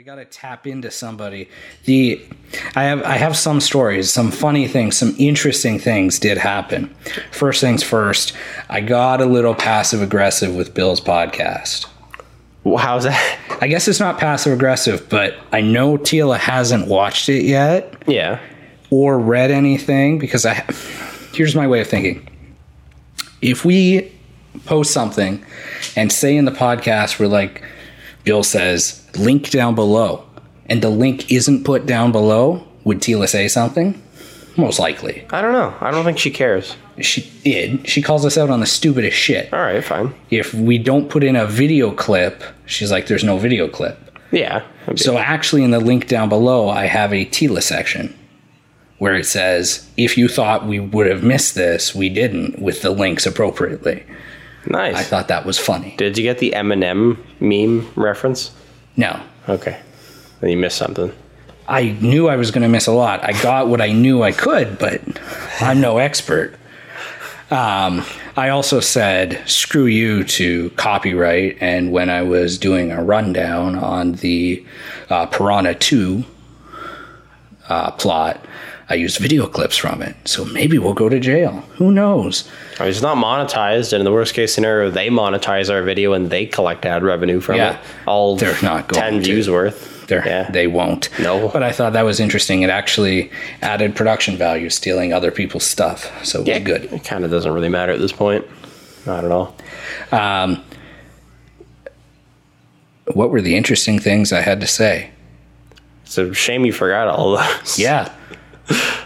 We gotta tap into somebody. The I have I have some stories, some funny things, some interesting things did happen. First things first, I got a little passive aggressive with Bill's podcast. Well, how's that? I guess it's not passive aggressive, but I know Tila hasn't watched it yet Yeah. or read anything because I here's my way of thinking. If we post something and say in the podcast we're like Bill says link down below and the link isn't put down below, would Tila say something? Most likely. I don't know. I don't think she cares. She did. She calls us out on the stupidest shit. All right, fine. If we don't put in a video clip, she's like there's no video clip. Yeah. So actually, in the link down below, I have a Tila section where it says, "If you thought we would have missed this, we didn't," with the links appropriately. nice. I thought that was funny. Did you get the Eminem meme reference? No, Okay. Then you missed something. I knew I was going to miss a lot. I got what I knew I could, but I'm no expert. Um, I also said screw you to copyright, and when I was doing a rundown on the uh, Piranha 2 uh, plot, I used video clips from it. So maybe we'll go to jail. Who knows? I mean, It's not monetized, and in the worst case scenario, they monetize our video and they collect ad revenue from Yeah. it. All They're not going ten to. views worth. They're, Yeah. They won't. No. But I thought that was interesting. It actually added production value, stealing other people's stuff. So it was Yeah, good. It kind of doesn't really matter at this point. Not at all. Um, what were the interesting things I had to say? It's a shame you forgot all those. Yeah.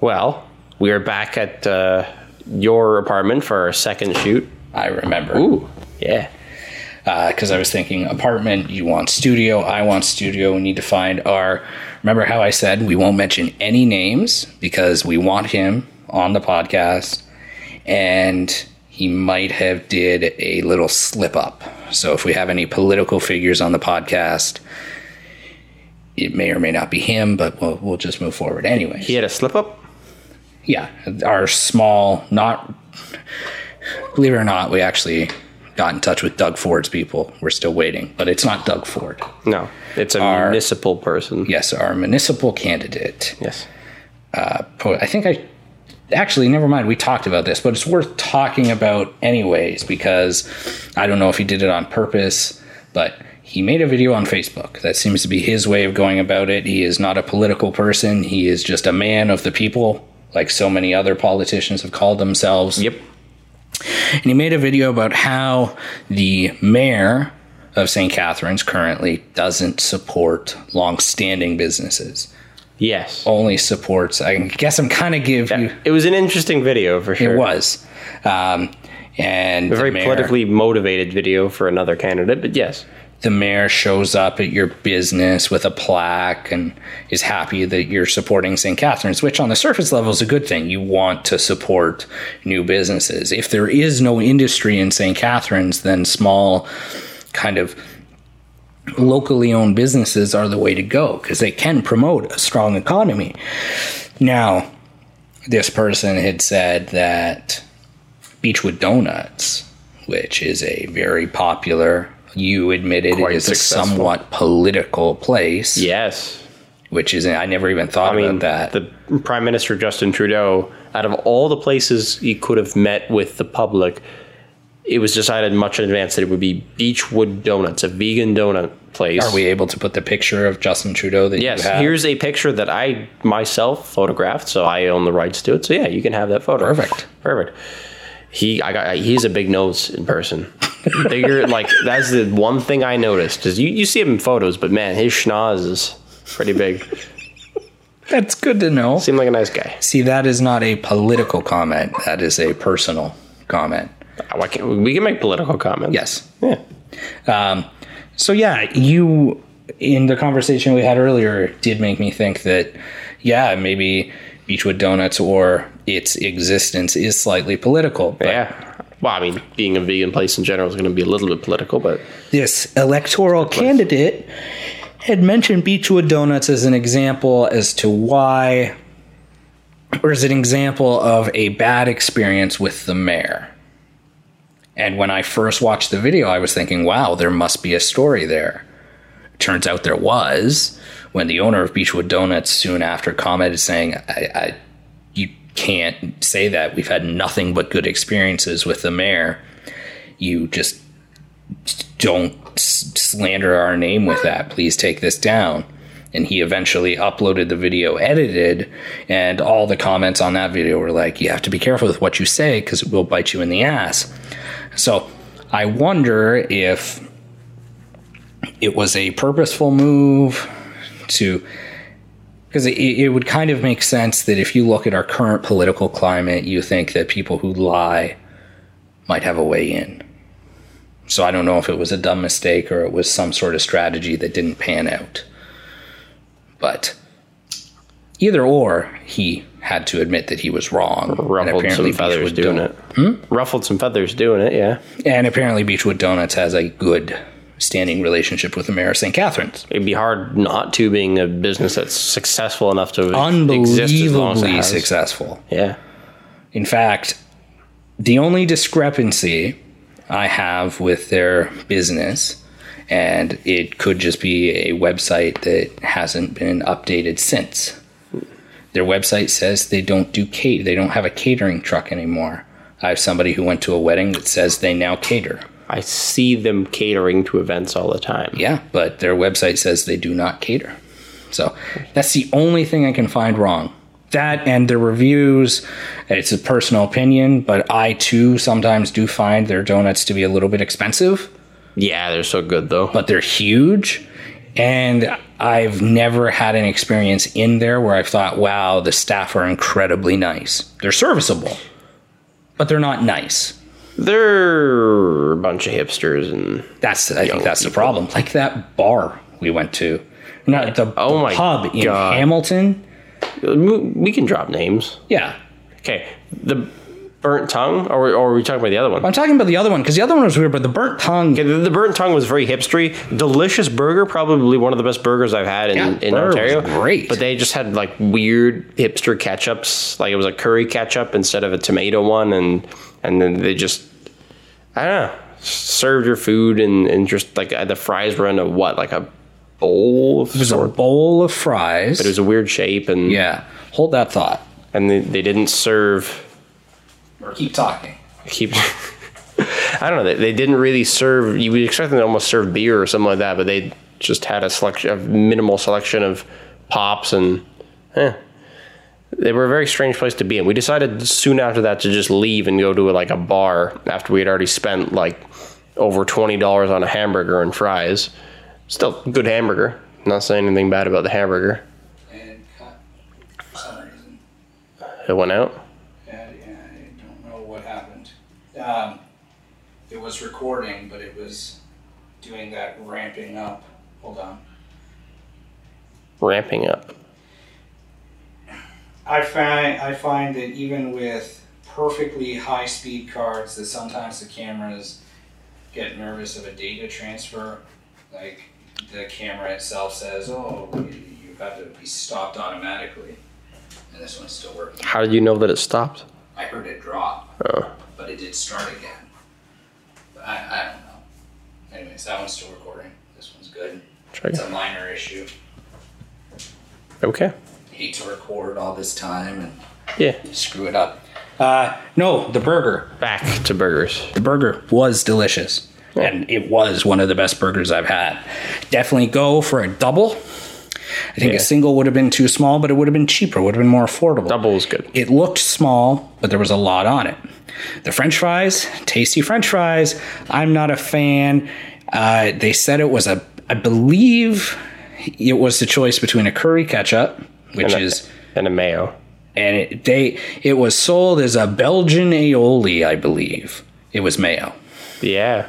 Well, we are back at uh, your apartment for our second shoot. I remember. Ooh. Yeah. Because I was thinking apartment, you want studio, I want studio. We need to find our. Remember how I said we won't mention any names because we want him on the podcast, and he might have did a little slip up. So if we have any political figures on the podcast, it may or may not be him, but we'll we'll just move forward anyway. He had a slip up? Yeah, our small, not believe it or not, we actually got in touch with Doug Ford's people. We're still waiting, but it's not Doug Ford. No. It's a Our- municipal person. Yes, our municipal candidate. Yes. po- I think I actually never mind. We talked about this, but it's worth talking about anyways because I don't know if he did it on purpose, but he made a video on Facebook. That seems to be his way of going about it. He is not a political person. He is just a man of the people, like so many other politicians have called themselves. Yep. And he made a video about how the mayor of St. Catharines currently doesn't support long-standing businesses. Yes. Only supports. I guess I'm kind of give you. It was an interesting video for sure. It was, um, and A very mayor, politically motivated video for another candidate, but yes. The mayor shows up at your business with a plaque and is happy that you're supporting St. Catharines, which on the surface level is a good thing. You want to support new businesses. If there is no industry in St. Catharines, then small, kind of locally owned businesses are the way to go because they can promote a strong economy. Now, this person had said that Beechwood Donuts, which is a very popular, you admitted Quite it is successful. a somewhat political place, Yes. which is I never even thought I mean, about that. the Prime Minister Justin Trudeau, out of all the places he could have met with the public, it was decided much in advance that it would be Beechwood Donuts, a vegan donut place. Are we able to put the picture of Justin Trudeau that Yes, you have? here's a picture that I myself photographed, so I own the rights to it. So yeah, you can have that photo. Perfect. Perfect. He, I got. He's a big nose in person. Bigger, like that's the one thing I noticed. Because you, you see him in photos, but man, his schnoz is pretty big. That's good to know. Seemed like a nice guy. See, that is not a political comment. That is a personal comment. Why can't we, we can make political comments? Yes. Yeah. Um, So yeah, you in the conversation we had earlier did make me think that yeah, maybe Beechwood Donuts or its existence is slightly political. But Yeah. Well, I mean, being a vegan place in general is going to be a little bit political, but this electoral candidate had mentioned Beechwood Donuts as an example as to why or as an example of a bad experience with the mayor. And when I first watched the video, I was thinking, wow, there must be a story there. Turns out there was when the owner of Beechwood Donuts soon after commented saying, I, I can't say that. We've had nothing but good experiences with the mayor. You just don't slander our name with that. Please take this down. And he eventually uploaded the video edited, and all the comments on that video were like, You have to be careful with what you say because it will bite you in the ass. So I wonder if it was a purposeful move to because it, it would kind of make sense that if you look at our current political climate, you think that people who lie might have a way in. So I don't know if it was a dumb mistake or it was some sort of strategy that didn't pan out. But either or, he had to admit that he was wrong. Ruffled some feathers Beechwood doing Don- it. Hmm? Ruffled some feathers doing it, yeah. And apparently Beechwood Donuts has a good standing relationship with the mayor of St. Catharines. It'd be hard not to being a business that's successful enough to exist as long as successful. Yeah. In fact, the only discrepancy I have with their business, and it could just be a website that hasn't been updated since. Their website says they don't do cate- they don't have a catering truck anymore. I have somebody who went to a wedding that says they now cater. I see them catering to events all the time. Yeah, but their website says they do not cater. So that's the only thing I can find wrong. That and their reviews, it's a personal opinion, but I too sometimes do find their donuts to be a little bit expensive, Yeah, they're so good though. but they're huge. And I've never had an experience in there where I've thought, wow, the staff are incredibly nice. They're serviceable, but they're not nice. They're a bunch of hipsters and That's I think that's the problem. Like that bar we went to, not the, Oh the my pub in God. Hamilton. we can drop names. Yeah, Okay, the burnt tongue, or, or are we talking about the other one? I'm talking about the other one because the other one was weird, but the burnt tongue. Okay, the, the burnt tongue was very hipstery. Delicious burger, probably one of the best burgers I've had in, Yeah, in Ontario. great. But they just had like weird hipster ketchups. Like it was a curry ketchup instead of a tomato one, and and then they just I don't know served your food and, and just like uh, the fries were in a what like a bowl of It was a bowl of fries. It was a weird shape and yeah, hold that thought and they, they didn't serve or keep talking. keep I don't know. They, they didn't really serve. You would expect them to almost serve beer or something like that, but they just had a selection, a minimal selection of pops, and eh. They were a very strange place to be in. We decided soon after that to just leave and go to like a bar after we had already spent like over twenty dollars on a hamburger and fries. Still good hamburger. Not saying anything bad about the hamburger. And cut for some reason. It went out. I don't know what happened. Um, it was recording, but it was doing that ramping up. Hold on. Ramping up. I find I find that even with perfectly high speed cards, that sometimes the cameras get nervous of a data transfer. Like the camera itself says, "Oh, you have to be stopped automatically," and this one's still working. How did you know that it stopped? I heard it drop, Oh. but it did start again. But I, I don't know. Anyways, that one's still recording. This one's good. Try It's again. a minor issue. Okay. Hate to record all this time and Yeah. screw it up. Uh, no, the burger. Back to burgers. The burger was delicious. And it was one of the best burgers I've had. Definitely go for a double. I think Yeah. a single would have been too small, but it would have been cheaper, would have been more affordable. Double was good. It looked small, but there was a lot on it. The French fries, tasty French fries. I'm not a fan. Uh, they said it was a, I believe it was the choice between a curry ketchup, which And a- is and a mayo. and it, they it was sold as a Belgian aioli, I believe. It was mayo. Yeah.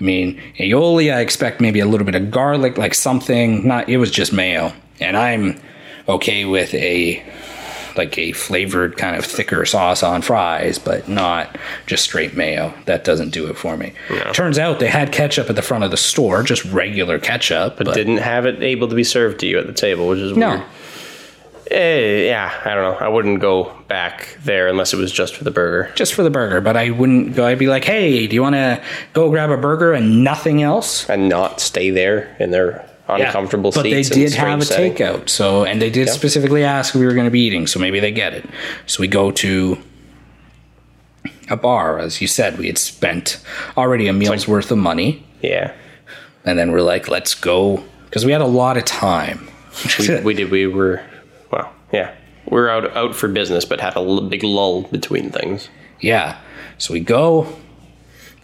I mean, aioli, I expect maybe a little bit of garlic, like something. Not, it was just mayo, and I'm okay with a like a flavored kind of thicker sauce on fries, but not just straight mayo. That doesn't do it for me. Turns out they had ketchup at the front of the store, just regular ketchup, but, Didn't have it able to be served to you at the table, which is no. weird. Eh, yeah, I don't know. I wouldn't go back there unless it was just for the burger. just for the burger. But I wouldn't go. I'd be like, hey, do you want to go grab a burger and nothing else? And not stay there in their uncomfortable but seats. they did have a setting. takeout. So, and they did specifically ask if we were going to be eating. So maybe they get it. So we go to a bar, as you said. We had spent already a meal's worth of money, Yeah. and then we're like, let's go because we had a lot of time. We, we did. We were, well, yeah. We were out out for business, but had a l- big lull between things. Yeah. So we go,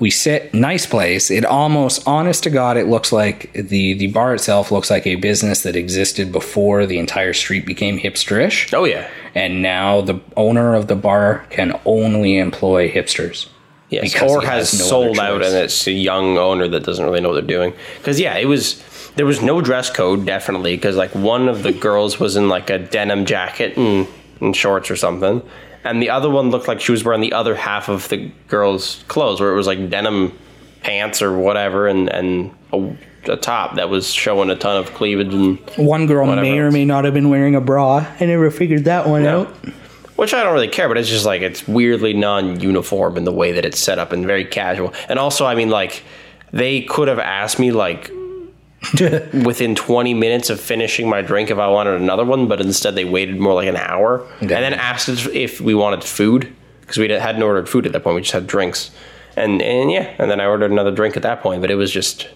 we sit, nice place. It almost, honest to God, it looks like the the bar itself looks like a business that existed before the entire street became hipsterish, Oh yeah. and now the owner of the bar can only employ hipsters. Yes, Because or has, has no sold out and it's a young owner that doesn't really know what they're doing. Because yeah, it was there was no dress code definitely because like one of the girls was in like a denim jacket and, and shorts or something, and the other one looked like she was wearing the other half of the girl's clothes where it was like denim pants or whatever and and a, a top that was showing a ton of cleavage and One girl may or else. may not have been wearing a bra. I never figured that one No. out. Which I don't really care, but it's just like it's weirdly non-uniform in the way that it's set up and very casual. And also, I mean, like they could have asked me like within 20 minutes of finishing my drink if I wanted another one, but instead they waited more like an hour and then asked us if we wanted food because we hadn't ordered food at that point. We just had drinks, and and yeah, and then I ordered another drink at that point. But it was just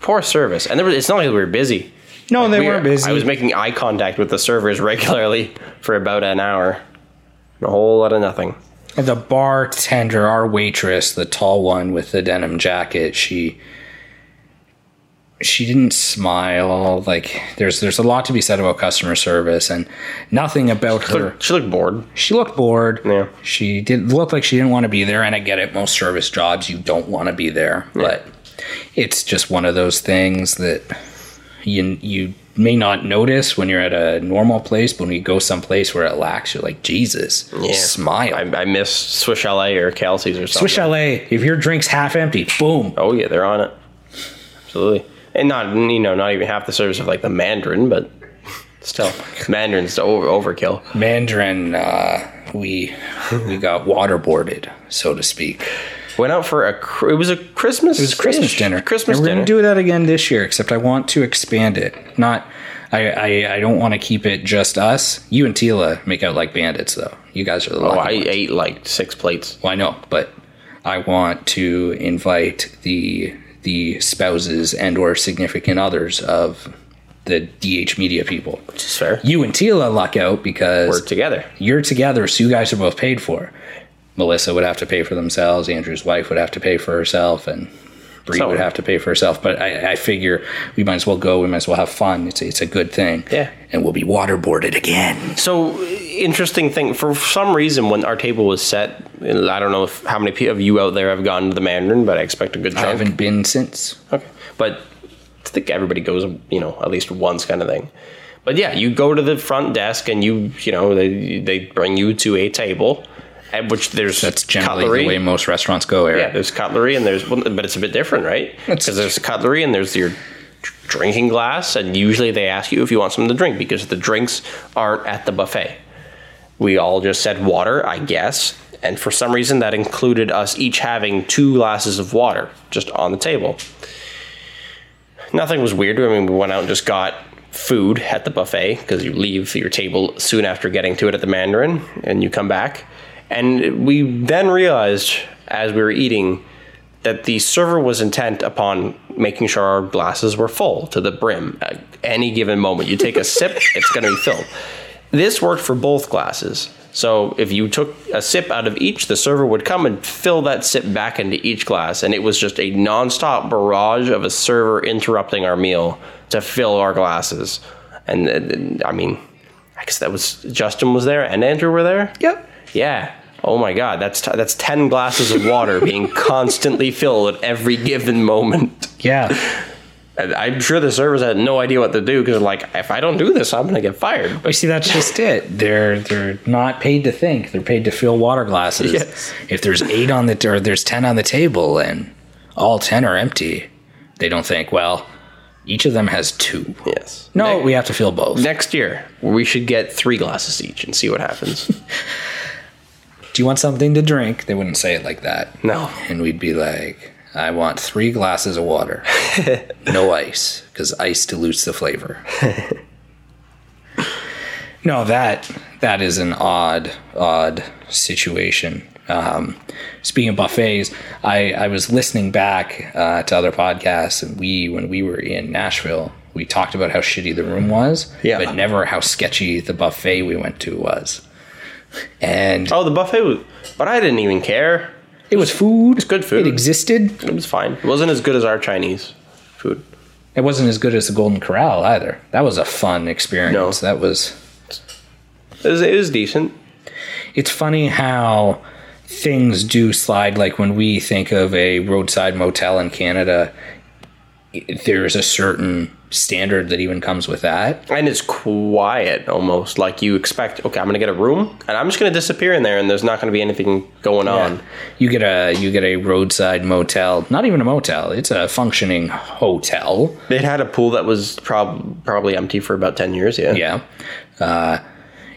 poor service, and there was, it's not like we were busy. No, they We weren't busy. I was making eye contact with the servers regularly for about an hour. A whole lot of nothing. the bartender, our waitress, the tall one with the denim jacket, she she didn't smile. Like there's there's a lot to be said about customer service and nothing about her. She looked bored. She looked bored. Yeah. She did look like she didn't want to be there, and I get it. Most service jobs, you don't want to be there, but it's just one of those things that you you may not notice when you're at a normal place, but when you go someplace where it lacks, you're like, Jesus, smile. I, I miss Swiss Chalet or Kelsey's or something. Swiss Chalet, if your drink's half empty, boom. Oh yeah, they're on it. Absolutely, and not you know not even half the service of like the Mandarin, but still Mandarin's over overkill. Mandarin, uh, we we got waterboarded, so to speak. Went out for a it was a Christmas It was Christmas dinner. Christmas and we're dinner. gonna do that again this year, except I want to expand it. Not, I I, I don't want to keep it just us. You and Tila make out like bandits, though. You guys are the oh, I ones. ate like six plates. Well, I know, but I want to invite the the spouses and or significant others of the DH Media people. Which is fair. You and Tila luck out because We're together. you're together, so you guys are both paid for. Melissa would have to pay for themselves. Andrew's wife would have to pay for herself, and Bree So- would have to pay for herself. But I, I figure we might as well go. We might as well have fun. It's a, it's a good thing. Yeah. And we'll be waterboarded again. So interesting thing. For some reason, when our table was set, I don't know if how many of you out there have gone to the Mandarin, but I expect a good I haven't been since. Okay. But I think everybody goes, you know, at least once kind of thing. But yeah, you go to the front desk and you, you know, they they bring you to a table, Uh, which there's That's generally cutlery. the way most restaurants go, Eric. Yeah, there's cutlery and there's, well, but it's a bit different, right? Because there's cutlery and there's your drinking glass, and usually they ask you if you want something to drink because the drinks aren't at the buffet. We all just said water, I guess, and for some reason that included us each having two glasses of water just on the table. Nothing was weird. I mean, we went out and just got food at the buffet because you leave your table soon after getting to it at the Mandarin and you come back. And we then realized as we were eating that the server was intent upon making sure our glasses were full to the brim at any given moment. You take a sip, it's going to be filled. This worked for both glasses. So if you took a sip out of each, the server would come and fill that sip back into each glass. And it was just a nonstop barrage of a server interrupting our meal to fill our glasses. And, uh, I mean, I guess that was Justin was there and Andrew were there. Yep. Yeah. Oh my God, that's t- that's ten glasses of water being constantly filled at every given moment. Yeah. And I'm sure the servers had no idea what to do because, like, if I don't do this, I'm gonna get fired. But you see, that's just it. They're they're not paid to think. They're paid to fill water glasses. Yes. If there's eight on the or there's ten on the table and all ten are empty, they don't think, well, Each of them has two. Yes. No, Ne- we have to fill both. next year we should get three glasses each and see what happens. Do you want something to drink? They wouldn't say it like that. no. And we'd be like, I want three glasses of water. no ice, because ice dilutes the flavor. no, that that is an odd, odd situation. Um, speaking of buffets, I, I was listening back uh, to other podcasts, and we, when we were in Nashville, we talked about how shitty the room was, Yeah. but never how sketchy the buffet we went to was. And Oh, the buffet was, but I didn't even care. it was food. It's good food. It existed. It was fine. It wasn't as good as our Chinese food. It wasn't as good as the Golden Corral either. That was a fun experience. No. That was. It was, it was decent. It's funny how things do slide. Like when we think of a roadside motel in Canada, there's a certain standard that even comes with that. And it's quiet almost. Like you expect, okay, I'm going to get a room and I'm just going to disappear in there and there's not going to be anything going on. You get a you get a roadside motel, not even a motel. It's a functioning hotel. It had a pool that was prob- probably empty for about 10 years, yeah. Yeah. Uh,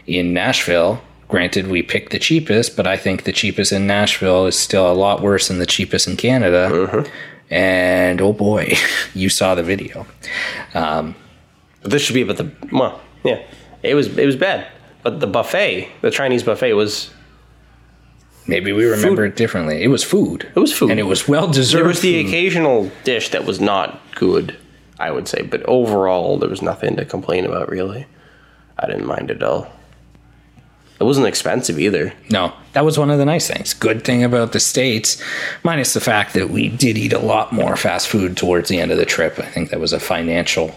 in Nashville, granted, we picked the cheapest, but I think the cheapest in Nashville is still a lot worse than the cheapest in Canada. Mm-hmm. And oh boy, you saw the video. But this should be about the, well, yeah. It was, it was bad. But the buffet, the Chinese buffet was, Maybe we remember it differently. It was food. It was food. And it was well deserved. there was the food. occasional dish that was not good, I would say. But overall, there was nothing to complain about, really. I didn't mind it at all. It wasn't expensive either. No, that was one of the nice things. Good thing about the States, minus the fact that we did eat a lot more fast food towards the end of the trip. I think that was a financial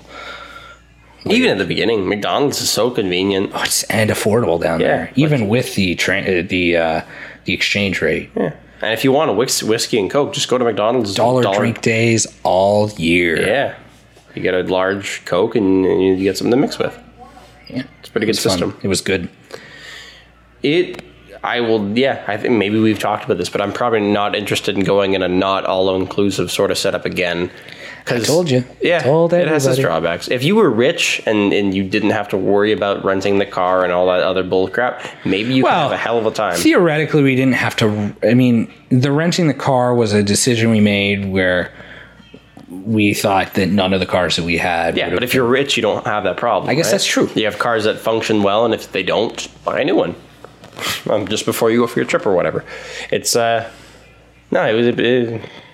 Even at the beginning, McDonald's is so convenient. oh, it's, and affordable down Yeah, there, even with the tra- uh, the uh, the exchange rate. Yeah. And if you want a whis- whiskey and Coke, just go to McDonald's. Dollar, drink days all year. Yeah. You get a large Coke and you get something to mix with. Yeah. It's a pretty good It's fun. system. It was good. It, I will, yeah, I think maybe we've talked about this, but I'm probably not interested in going in a not all inclusive sort of setup again. I told you. Yeah, Told it has its drawbacks. If you were rich and, and you didn't have to worry about renting the car and all that other bull crap, maybe you could have a hell of a time. Theoretically, we didn't have to. I mean, the renting the car was a decision we made where we thought that none of the cars that we had. Yeah, but if you're rich, you don't have that problem. I guess right? that's true. You have cars that function well, and if they don't, buy a new one. Um, just before you go for your trip or whatever. It's uh, no, it was it,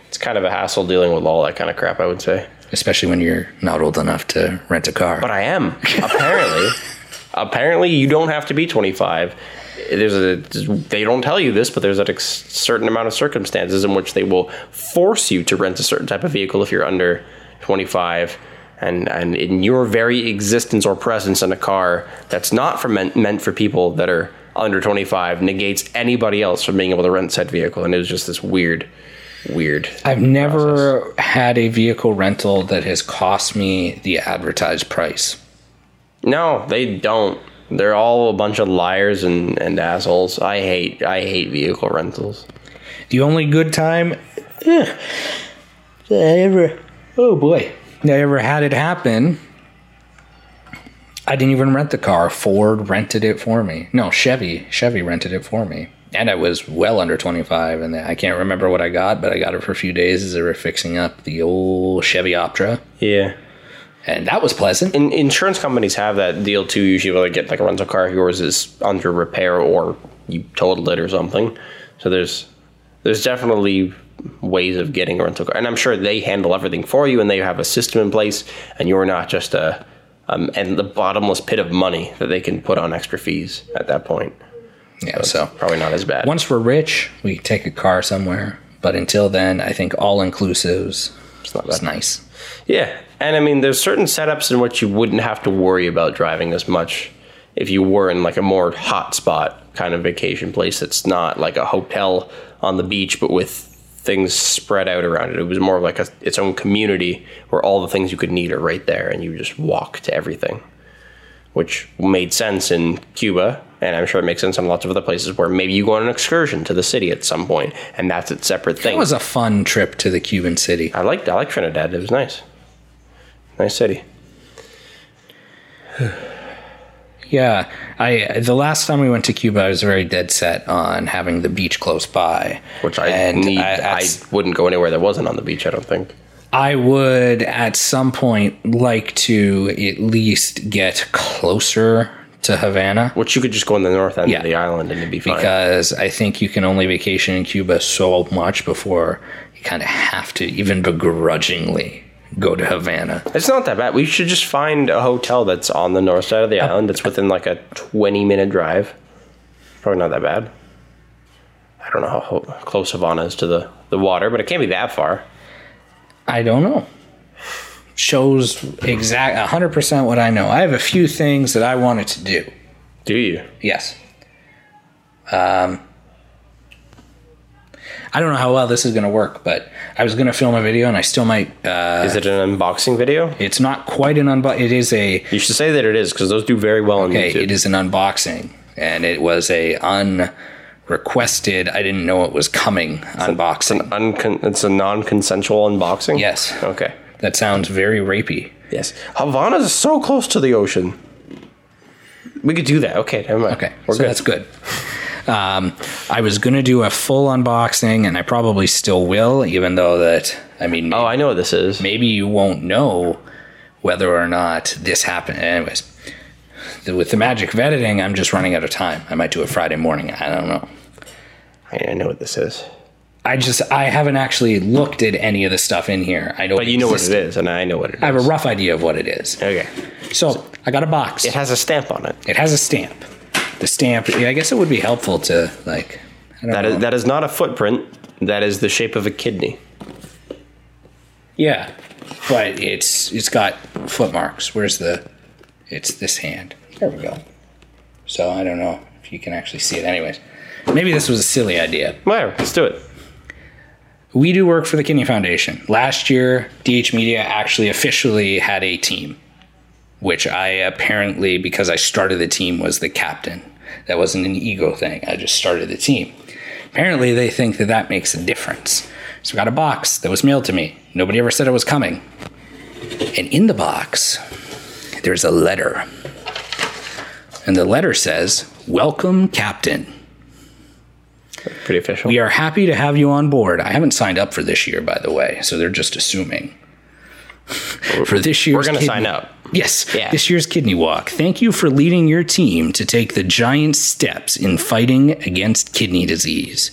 it's kind of a hassle dealing with all that kind of crap. I would say, especially when you're not old enough to rent a car. but I am apparently. apparently, you don't have to be 25. There's a they don't tell you this, but there's a certain amount of circumstances in which they will force you to rent a certain type of vehicle if you're under 25. And, and in your very existence or presence in a car that's not for meant, meant for people that are under 25 negates anybody else from being able to rent said vehicle. And it was just this weird, weird. I've never had a vehicle rental that has cost me the advertised price. No, they don't. They're all a bunch of liars and, and assholes. I hate I hate vehicle rentals. The only good time eh, I ever, oh boy, I ever had it happen. I didn't even rent the car. Ford rented it for me. No, Chevy. Chevy rented it for me. And I was well under 25. And I can't remember what I got, but I got it for a few days as they were fixing up the old Chevy Optra. Yeah. And that was pleasant. In, insurance companies have that deal too. Usually, where they get like a rental car if yours is under repair or you totaled it or something. So there's there's definitely ways of getting a rental car, and I'm sure they handle everything for you, and they have a system in place, and you're not just a um, and the bottomless pit of money that they can put on extra fees at that point. Yeah, so Probably not as bad. once we're rich, we take a car somewhere. But until then, I think all inclusives It's not bad. nice. Yeah, and I mean, there's certain setups in which you wouldn't have to worry about driving as much if you were in like a more hot spot kind of vacation place. It's not like a hotel on the beach, but with things spread out around it. It was more like a, its own community where all the things you could need are right there, and you just walk to everything, which made sense in Cuba. And I'm sure it makes sense in lots of other places where maybe you go on an excursion to the city at some point, and that's its separate thing. It was a fun trip to the Cuban city. I liked I liked Trinidad. It was nice. Nice city. Yeah, I the last time we went to Cuba, I was very dead set on having the beach close by, Which I And need. I- I, wouldn't go anywhere that wasn't on the beach. I don't think. I would at some point like to at least get closer to Havana Which you could just go on the north end Yeah. of the island and it'd be fine. because I think you can only vacation in Cuba so much before you kind of have to even begrudgingly go to Havana. It's not that bad. We should just find a hotel that's on the north side of the island that's within like a 20 minute drive. Probably not that bad. I don't know how ho- close Havana is to the, the water, but it can't be that far. I don't know. Shows exact 100% what I know. I have a few things that I wanted to do. Do you? Yes. Um, I don't know how well this is going to work, but I was going to film a video, and I still might. Uh, Is it an unboxing video? it's not quite an unbox. It is a You should say that it is because those do very well on okay. YouTube. It is an unboxing, and it was a unrequested. I didn't know it was coming unboxing. An uncon- it's a non-consensual unboxing. yes, Okay. that sounds very rapey. Yes. Havana is so close to the ocean. We could do that. Okay. Never mind. Okay, We're so good. that's good. Um, I was going to do a full unboxing, and I probably still will, even though that I mean, Oh, I know what this is. maybe you won't know whether or not this happened. Anyways, the- with the magic of editing, I'm just running out of time. I might do it Friday morning. I don't know. I I know what this is. I just I haven't actually looked at any of the stuff in here. I know, But you know what it is, and I know what it is. I have a rough idea of what it is. Okay. So I got a box. It has a stamp on it. It has a stamp. The stamp. yeah, I guess it would be helpful to like. I don't That is that is not a footprint. That is the shape of a kidney. Yeah, but it's it's got footmarks. Where's the? It's this hand. There we go. So I don't know if you can actually see it. Anyways, maybe this was a silly idea. Whatever. Let's do it. We do work for the Kidney Foundation. Last year, DH Media actually officially had a team, which I apparently, because I started the team, was the captain. That wasn't an ego thing. I just started the team. Apparently, they think that that makes a difference. So I got a box that was mailed to me. Nobody ever said it was coming. And in the box, there's a letter. And the letter says, Welcome, Captain. Pretty official. We are happy to have you on board. I haven't signed up for this year, by the way, so they're just assuming. for this year's We're gonna kidney- sign up. Yes, Yeah. this year's Kidney Walk. Thank you for leading your team to take the giant steps in fighting against kidney disease.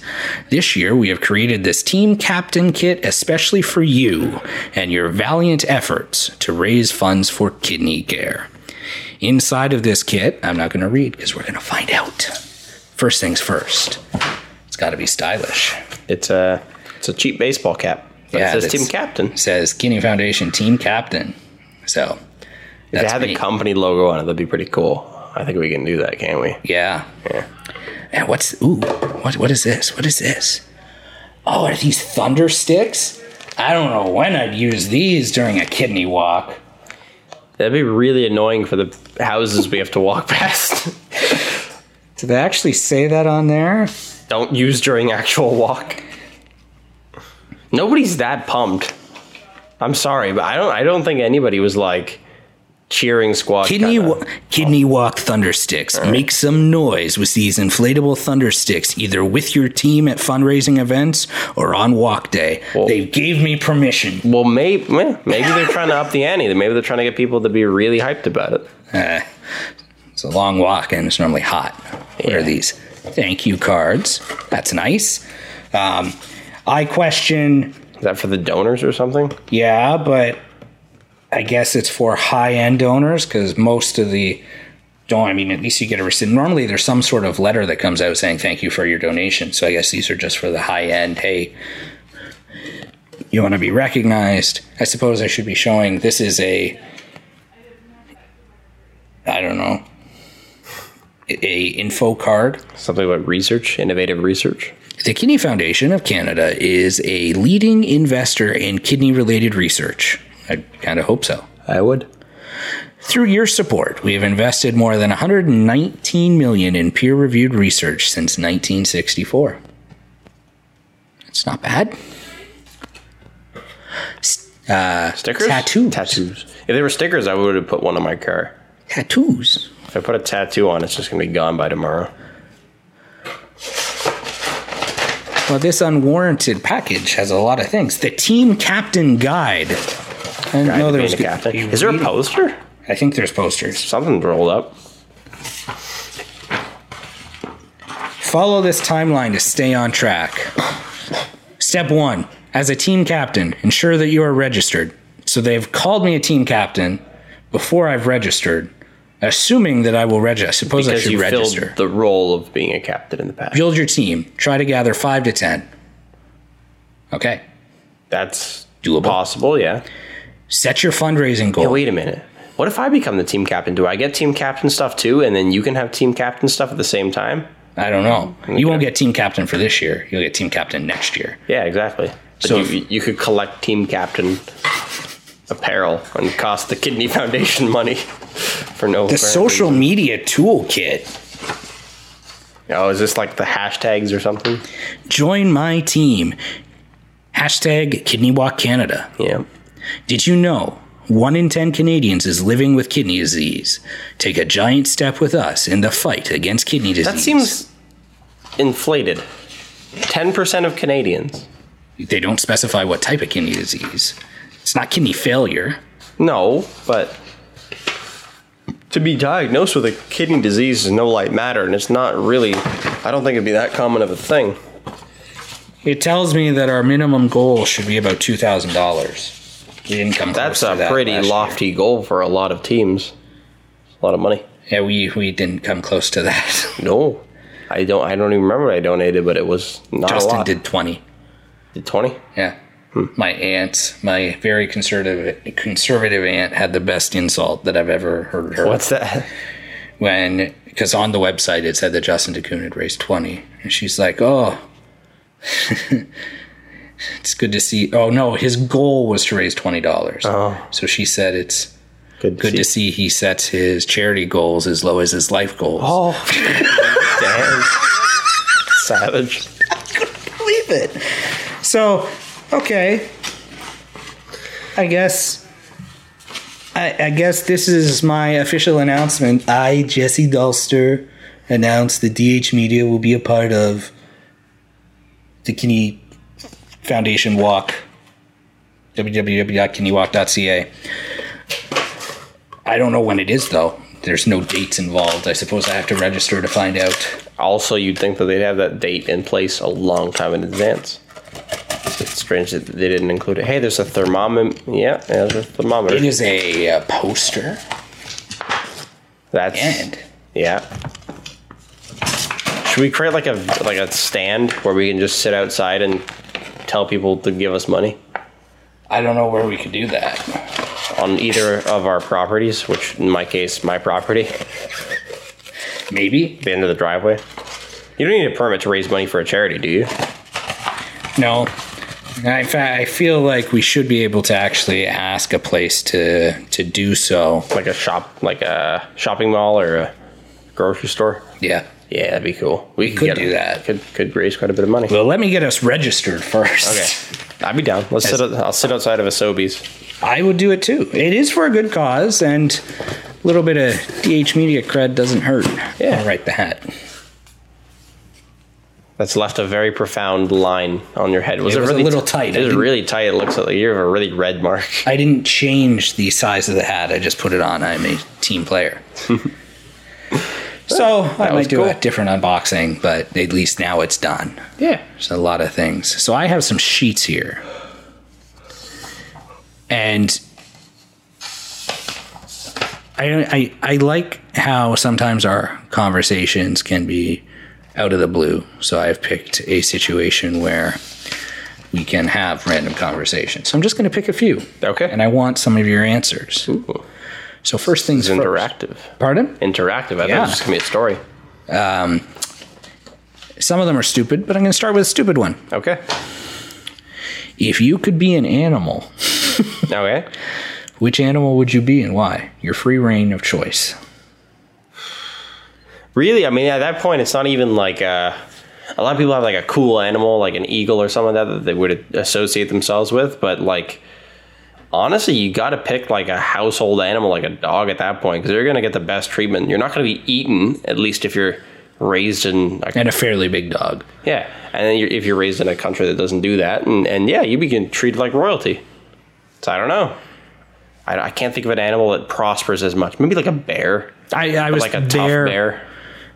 This year, we have created this Team Captain Kit especially for you and your valiant efforts to raise funds for kidney care. Inside of this kit, I'm not going to read because we're going to find out. First things first, it's got to be stylish. It's a it's a cheap baseball cap. But Yeah, it says team captain. Says Kidney Foundation Team Captain. So, If that's had me. the company logo on it, that'd be pretty cool. I think we can do that, can't we? Yeah. Yeah. And what's ooh? What what is this? What is this? Oh, are these thunder sticks? I don't know when I'd use these during a kidney walk. That'd be really annoying for the houses we have to walk past. Did they actually say that on there? Don't use during actual walk. Nobody's that pumped. I'm sorry, but I don't. I don't think anybody was like cheering squad. Kidney kinda. wa- kidney walk thunder sticks. Make some noise with these inflatable thunder sticks, either with your team at fundraising events or on walk day. they gave me permission. Well, maybe maybe they're trying to up the ante. Maybe they're trying to get people to be really hyped about it. Uh, it's a long walk and it's normally hot. What are these? Thank you cards. That's nice. Um, I question, Is that for the donors or something? yeah, but I guess it's for high end donors because most of the don't. I mean, at least you get a receipt. Normally, there's some sort of letter that comes out saying thank you for your donation. So I guess these are just for the high end. Hey, you want to be recognized? I suppose I should be showing this is a. I don't know. A info card Something about research, innovative research. the Kidney Foundation of Canada is a leading investor in kidney related research. I kind of hope so. I would. Through your support, we have invested more than 119 million in peer reviewed research since 1964. It's not bad. S- uh, Stickers? tattoos. Tattoos. If they were stickers, I would have put one on my car. Tattoos. If I put a tattoo on, it's just gonna be gone by tomorrow. Well, this unwarranted package has a lot of things. The team captain guide. I didn't Guide know to there being was a good- captain. you Is there a read- poster? I think there's posters. Something rolled up. Follow this timeline to stay on track. Step one: As a team captain, ensure that you are registered. So they've called me a team captain before I've registered, assuming that I will register. I suppose I should you register. filled the role of being a captain in the past. Build your team. Try to gather five to ten. Okay. That's Doable. possible, yeah. Set your fundraising goal. Wait a minute. What if I become the team captain? Do I get team captain stuff too, and then you can have team captain stuff at the same time? I don't know. You won't get team captain for this year. You'll get team captain next year. Yeah, exactly. But So you, you could collect team captain apparel and cost the Kidney Foundation money for no. The social media toolkit. Oh, is this like the hashtags or something? Join my team. Hashtag Kidney Walk Canada. Yeah. Did you know one in 10 Canadians is living with kidney disease? Take a giant step with us in the fight against kidney disease. That seems inflated. 10% of Canadians. They don't specify what type of kidney disease. It's not kidney failure. No, but to be diagnosed with a kidney disease is no light matter, and it's not really, I don't think it'd be that common of a thing. It tells me that our minimum goal should be about $2,000. We didn't come That's a that pretty last year. lofty goal for a lot of teams. A lot of money. Yeah, we, we didn't come close to that. No, I don't. I don't even remember what I donated, but it was not a Justin lot. did 20. Did twenty? Yeah. My aunt, my very conservative conservative aunt, had the best insult that I've ever heard her. What's that? when because on the website it said that Justin DeCoon had raised twenty, and she's like, "Oh, it's good to see." Oh no, his goal was to raise twenty dollars. Oh. So she said it's Good. good to see he sets his charity goals as low as his life goals. Oh, damn! Savage. believe it. So, okay. I guess. I, I guess this is my official announcement. I, Jesse Dulster, announce that DH Media will be a part of the Kidney Foundation Walk. www.kidneywalk.ca. I don't know when it is though. There's no dates involved. I suppose I have to register to find out. Also, you'd think that they'd have that date in place a long time in advance. It's strange that they didn't include it. Hey, there's a thermometer. Yeah, yeah, there's a thermometer. It is a uh, poster That's and yeah. Should we create like a like a stand where we can just sit outside and tell people to give us money I don't know where we could do that. on either of our properties? Which in my case, my property, Maybe? the end of the driveway. You don't need a permit to raise money for a charity, do you? No. In fact, I feel like we should be able to actually ask a place to to do so. Like a shop, like a shopping mall or a grocery store. Yeah. Yeah, that'd be cool. We could, could do that. Could could raise quite a bit of money. Well, let me get us registered first. Okay, I'd be down. Let's sit. I'll sit outside of a Sobeys. I would do it too. It is for a good cause, and a little bit of DH Media cred doesn't hurt. Yeah. I'll write the hat. That's left a very profound line on your head. Was It it, was a little ti- tight. It was really tight. It looks like you have a really red mark. I didn't change the size of the hat. I just put it on. I'm a team player. so I was might do cool. a different unboxing, but at least now it's done. Yeah. There's a lot of things. So I have some sheets here. And I, I, I like how sometimes our conversations can be out of the blue. So I've picked a situation where we can have random conversations. So I'm just going to pick a few. Okay. And I want some of your answers. Ooh, So first things first. interactive. Pardon? Interactive. I thought it was just gonna be a story. Um, Some of them are stupid, but I'm going to start with a stupid one. Okay. If you could be an animal, Okay. which animal would you be and why? Your free reign of choice. Really, I mean, at that point, it's not even like uh, a lot of people have like a cool animal, like an eagle or something like that, that they would associate themselves with. But like, honestly, you got to pick like a household animal, like a dog, at that point, because they're going to get the best treatment. You're not going to be eaten, at least if you're raised in a And a fairly big dog. yeah, and then you're, if you're raised in a country that doesn't do that, and, and yeah, you begin treated like royalty. So I don't know. I, I can't think of an animal that prospers as much. Maybe like a bear, I, I was like a there. tough bear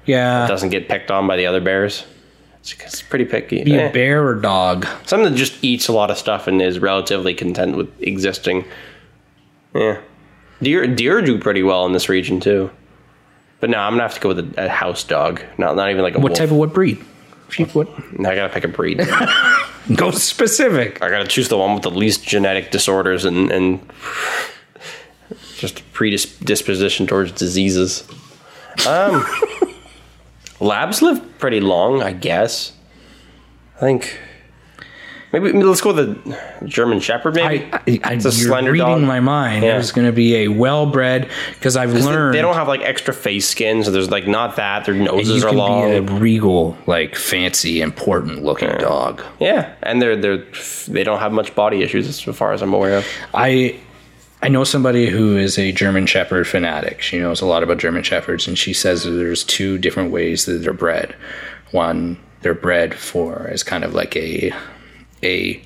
Yeah. It doesn't get picked on by the other bears. It's, it's pretty picky. Be Eh. a bear or dog. Something that just eats a lot of stuff and is relatively content with existing. Yeah, deer deer do pretty well in this region too. But no, I'm gonna have to go with a, a house dog. Not not even like a What wolf. type of what breed? You- What? I gotta pick a breed. Go specific. I gotta choose the one with the least genetic disorders and and just predisposition towards diseases. Um, labs live pretty long, I guess. I think maybe, maybe let's go with the German Shepherd. Maybe I, I, I, It's a you're slender reading dog. my mind. Yeah. There's going to be a well-bred because I've learned they don't have like extra face skin, so there's like not that. Their noses are long. be a regal, like fancy, important-looking dog. yeah, and they're they're they don't have much body issues as far as I'm aware of. I I know somebody who is a German Shepherd fanatic. She knows a lot about German Shepherds, and she says there's two different ways that they're bred. One, they're bred for as kind of like a a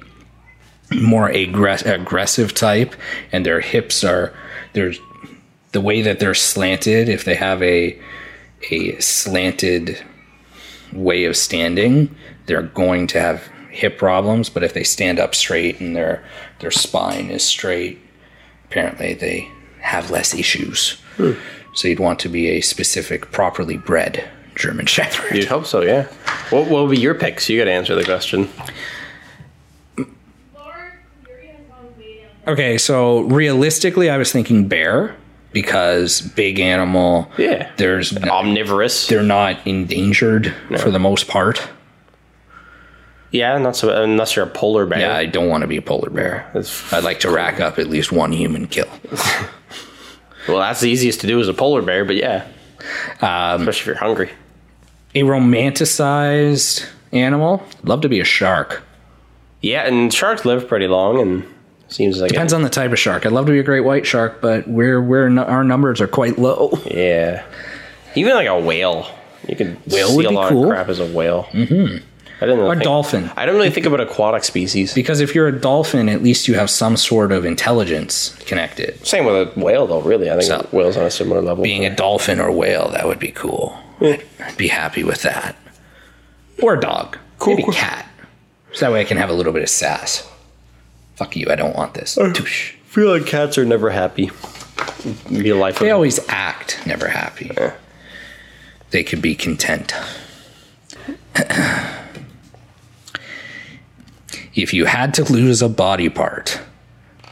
more aggress- aggressive type, and their hips are there's the way that they're slanted. If they have a a slanted way of standing, they're going to have hip problems. But if they stand up straight and their their spine is straight, apparently they have less issues. Hmm. So you'd want to be a specific, properly bred German Shepherd. You'd hope so, yeah. What what would be your picks? You got to answer the question. Okay, so realistically, I was thinking bear because big animal. Yeah. There's Omnivorous. they're not endangered for the most part. Yeah, not so unless you're a polar bear. Yeah, I don't want to be a polar bear. That's- I'd like to rack up at least one human kill. Well, that's the easiest to do as a polar bear, but yeah. Um, Especially if you're hungry. A romanticized animal. Love to be a shark. Yeah, and sharks live pretty long, and seems like Depends on the type of shark. I'd love to be a great white shark, but we're we're our numbers are quite low. yeah. Even like a whale, you can Whale see a lot cool. of crap as a whale. Mm-hmm. I didn't Or think, dolphin. I don't really think about aquatic species. Because if you're a dolphin, at least you have some sort of intelligence connected. Same with a whale, though. Really, I think So- whales on a similar level. Being a dolphin or whale, that would be cool. I'd, I'd be happy with that. Or a dog. Cool, Maybe cool. cat. So that way I can have a little bit of sass. Fuck you, I don't want this. Uh, I Touche. Feel like cats are never happy. Be a life They always act never happy. They could be content. if you had to lose a body part,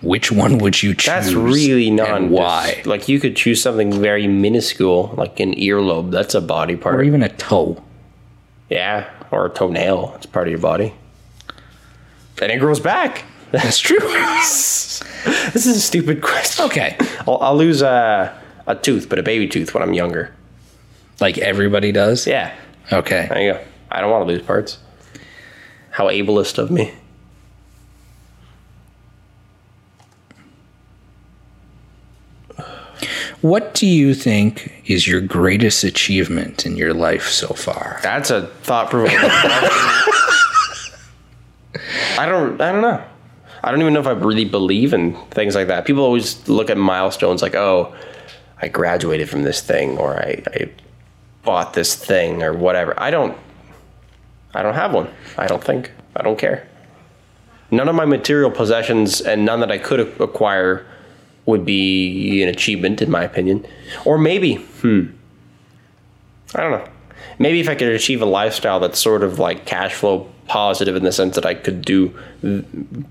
which one would you choose? That's really non. why? Like you could choose something very minuscule, like an earlobe. That's a body part. Or even a toe. yeah, or a toenail. It's part of your body. And it grows back. That's true. this is a stupid question. okay. I'll, I'll lose a, a tooth, but a baby tooth when I'm younger. Like everybody does? Yeah, Okay. there you go. I don't want to lose parts. How ableist of me. What do you think is your greatest achievement in your life so far? That's a thought provoking. I don't. I don't know. I don't even know if I really believe in things like that. People always look at milestones like, "Oh, I graduated from this thing," or "I, I bought this thing," or whatever. I don't. I don't have one. I don't think. I don't care. None of my material possessions and none that I could acquire would be an achievement, in my opinion. Or maybe, hmm, I don't know. Maybe if I could achieve a lifestyle that's sort of like cash flow positive in the sense that I could do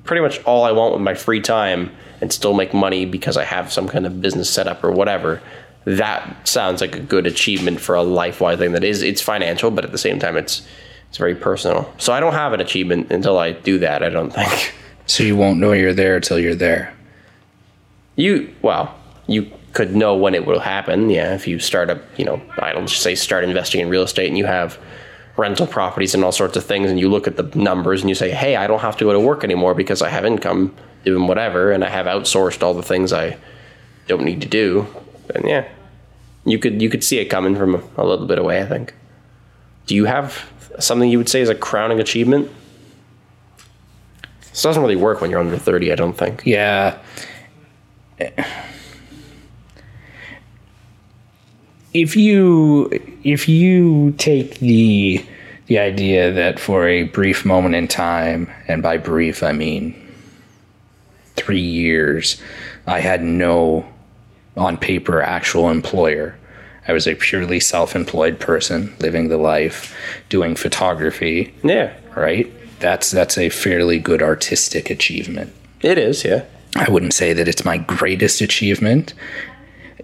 pretty much all I want with my free time and still make money because I have some kind of business setup or whatever. That sounds like a good achievement for a life-wide thing that is it's financial, but at the same time it's it's very personal. So I don't have an achievement until I do that, I don't think. So you won't know you're there till you're there. You well, you could know when it will happen. Yeah, if you start up, you know, I don't just say start investing in real estate and you have rental properties and all sorts of things, and you look at the numbers and you say, hey, I don't have to go to work anymore because I have income doing whatever, and I have outsourced all the things I don't need to do, then yeah, you could you could see it coming from a, a little bit away. I think. Do you have something you would say is a crowning achievement? This doesn't really work when you're under thirty. I don't think. Yeah. If you if you take the the idea that for a brief moment in time, and by brief I mean three years, I had no on paper actual employer. I was a purely self-employed person living the life, doing photography, Yeah, right? That's that's a fairly good artistic achievement. it is. Yeah. I wouldn't say that it's my greatest achievement.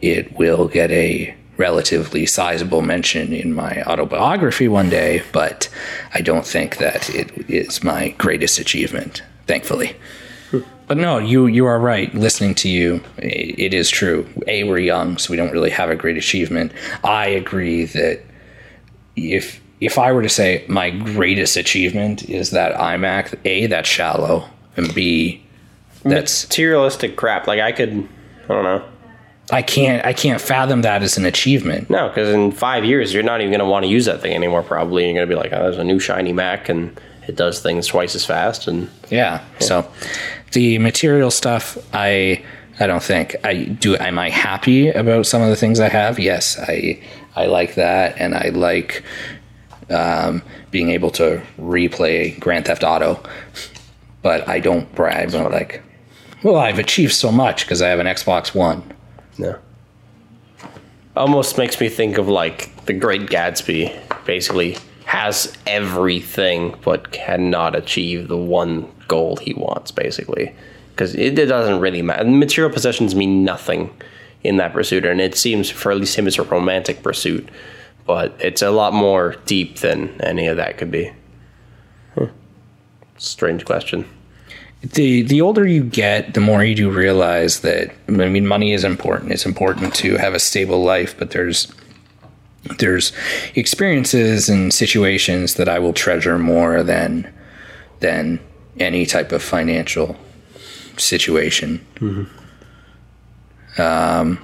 It will get a relatively sizable mention in my autobiography one day, but I don't think that it is my greatest achievement, thankfully. But no, you you are right. Listening to you, it is true. A, we're young, so we don't really have a great achievement. I agree that if if I were to say my greatest achievement is that iMac, A, that's shallow, and B, that's Materialistic crap. Like I could. I don't know. I can't I can't fathom that as an achievement. No, because in five years you're not even going to want to use that thing anymore. Probably you're going to be like, oh, there's a new shiny Mac and it does things twice as fast. And Yeah. So the material stuff I I don't think I do am I happy about some of the things I have? Yes, I I like that and I like um, being able to replay Grand Theft Auto. But I don't brag about like well, I've achieved so much because I have an Xbox One. no, almost makes me think of like the Great Gatsby. Basically, has everything but cannot achieve the one goal he wants. Basically, because it, it doesn't really matter. Material possessions mean nothing in that pursuit, and it seems for at least him it's a romantic pursuit. But it's a lot more deep than any of that could be. Huh. Strange question. The the older you get, the more you do realize that I mean money is important. It's important to have a stable life, but there's there's experiences and situations that I will treasure more than than any type of financial situation. Um,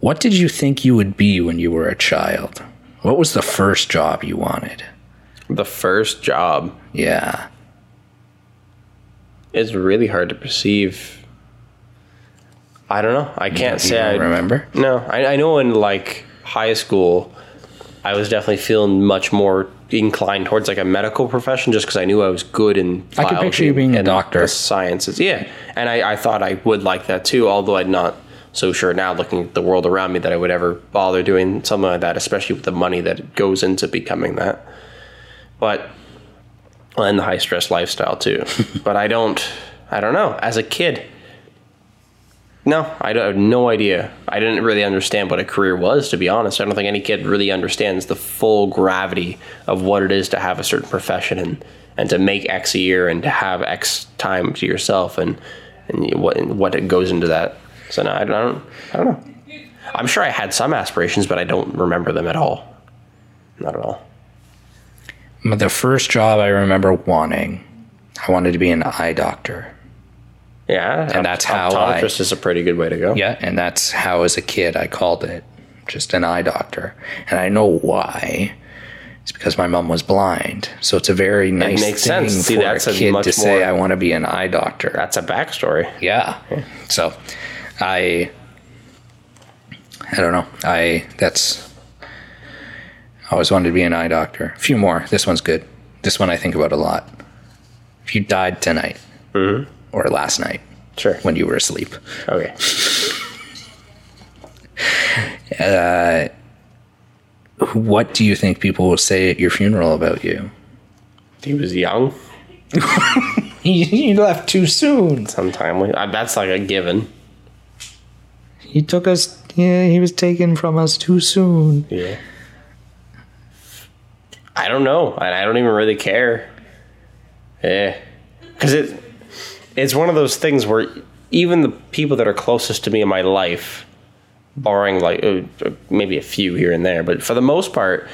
what did you think you would be when you were a child? What was the first job you wanted? The first job Yeah. Is really hard to perceive. I don't know. I can't You say I remember? No, I, I know in like high school, I was definitely feeling much more inclined towards like a medical profession just because I knew I was good in. I could picture you being a doctor. sciences. Yeah, and I, I thought I would like that too. Although I'm not so sure now, looking at the world around me, that I would ever bother doing something like that, especially with the money that goes into becoming that. But and the high stress lifestyle too. but I don't. I don't know. As a kid, no, I don't- I have no idea. I didn't really understand what a career was, to be honest. I don't think any kid really understands the full gravity of what it is to have a certain profession and, and to make X a year and to have X time to yourself and and what and what it goes into that. So no, I don't. I don't know. I'm sure I had some aspirations, but I don't remember them at all. Not at all. The first job I remember wanting, I wanted to be an eye doctor. Yeah, And that's how I- optometrist is a pretty good way to go. Yeah, and that's how as a kid I called it just an eye doctor. And I know why. It's because my mom was blind. So it's a very nice makes thing sense. See, for that's a a kid much to say more- I want to be an eye doctor. That's a backstory. Yeah. So I I don't know. I that's I always wanted to be an eye doctor. A few more. This one's good. This one I think about a lot. If you died tonight or last night Sure. when you were asleep, Okay. what do you think people will say at your funeral about you? He was young. He left too soon. Uh, That's like a given. He took us. Yeah, he was taken from us too soon. Yeah. I don't know. and I don't even really care. Yeah. Because it, it's one of those things where even the people that are closest to me in my life, barring like uh, maybe a few here and there, but for the most part,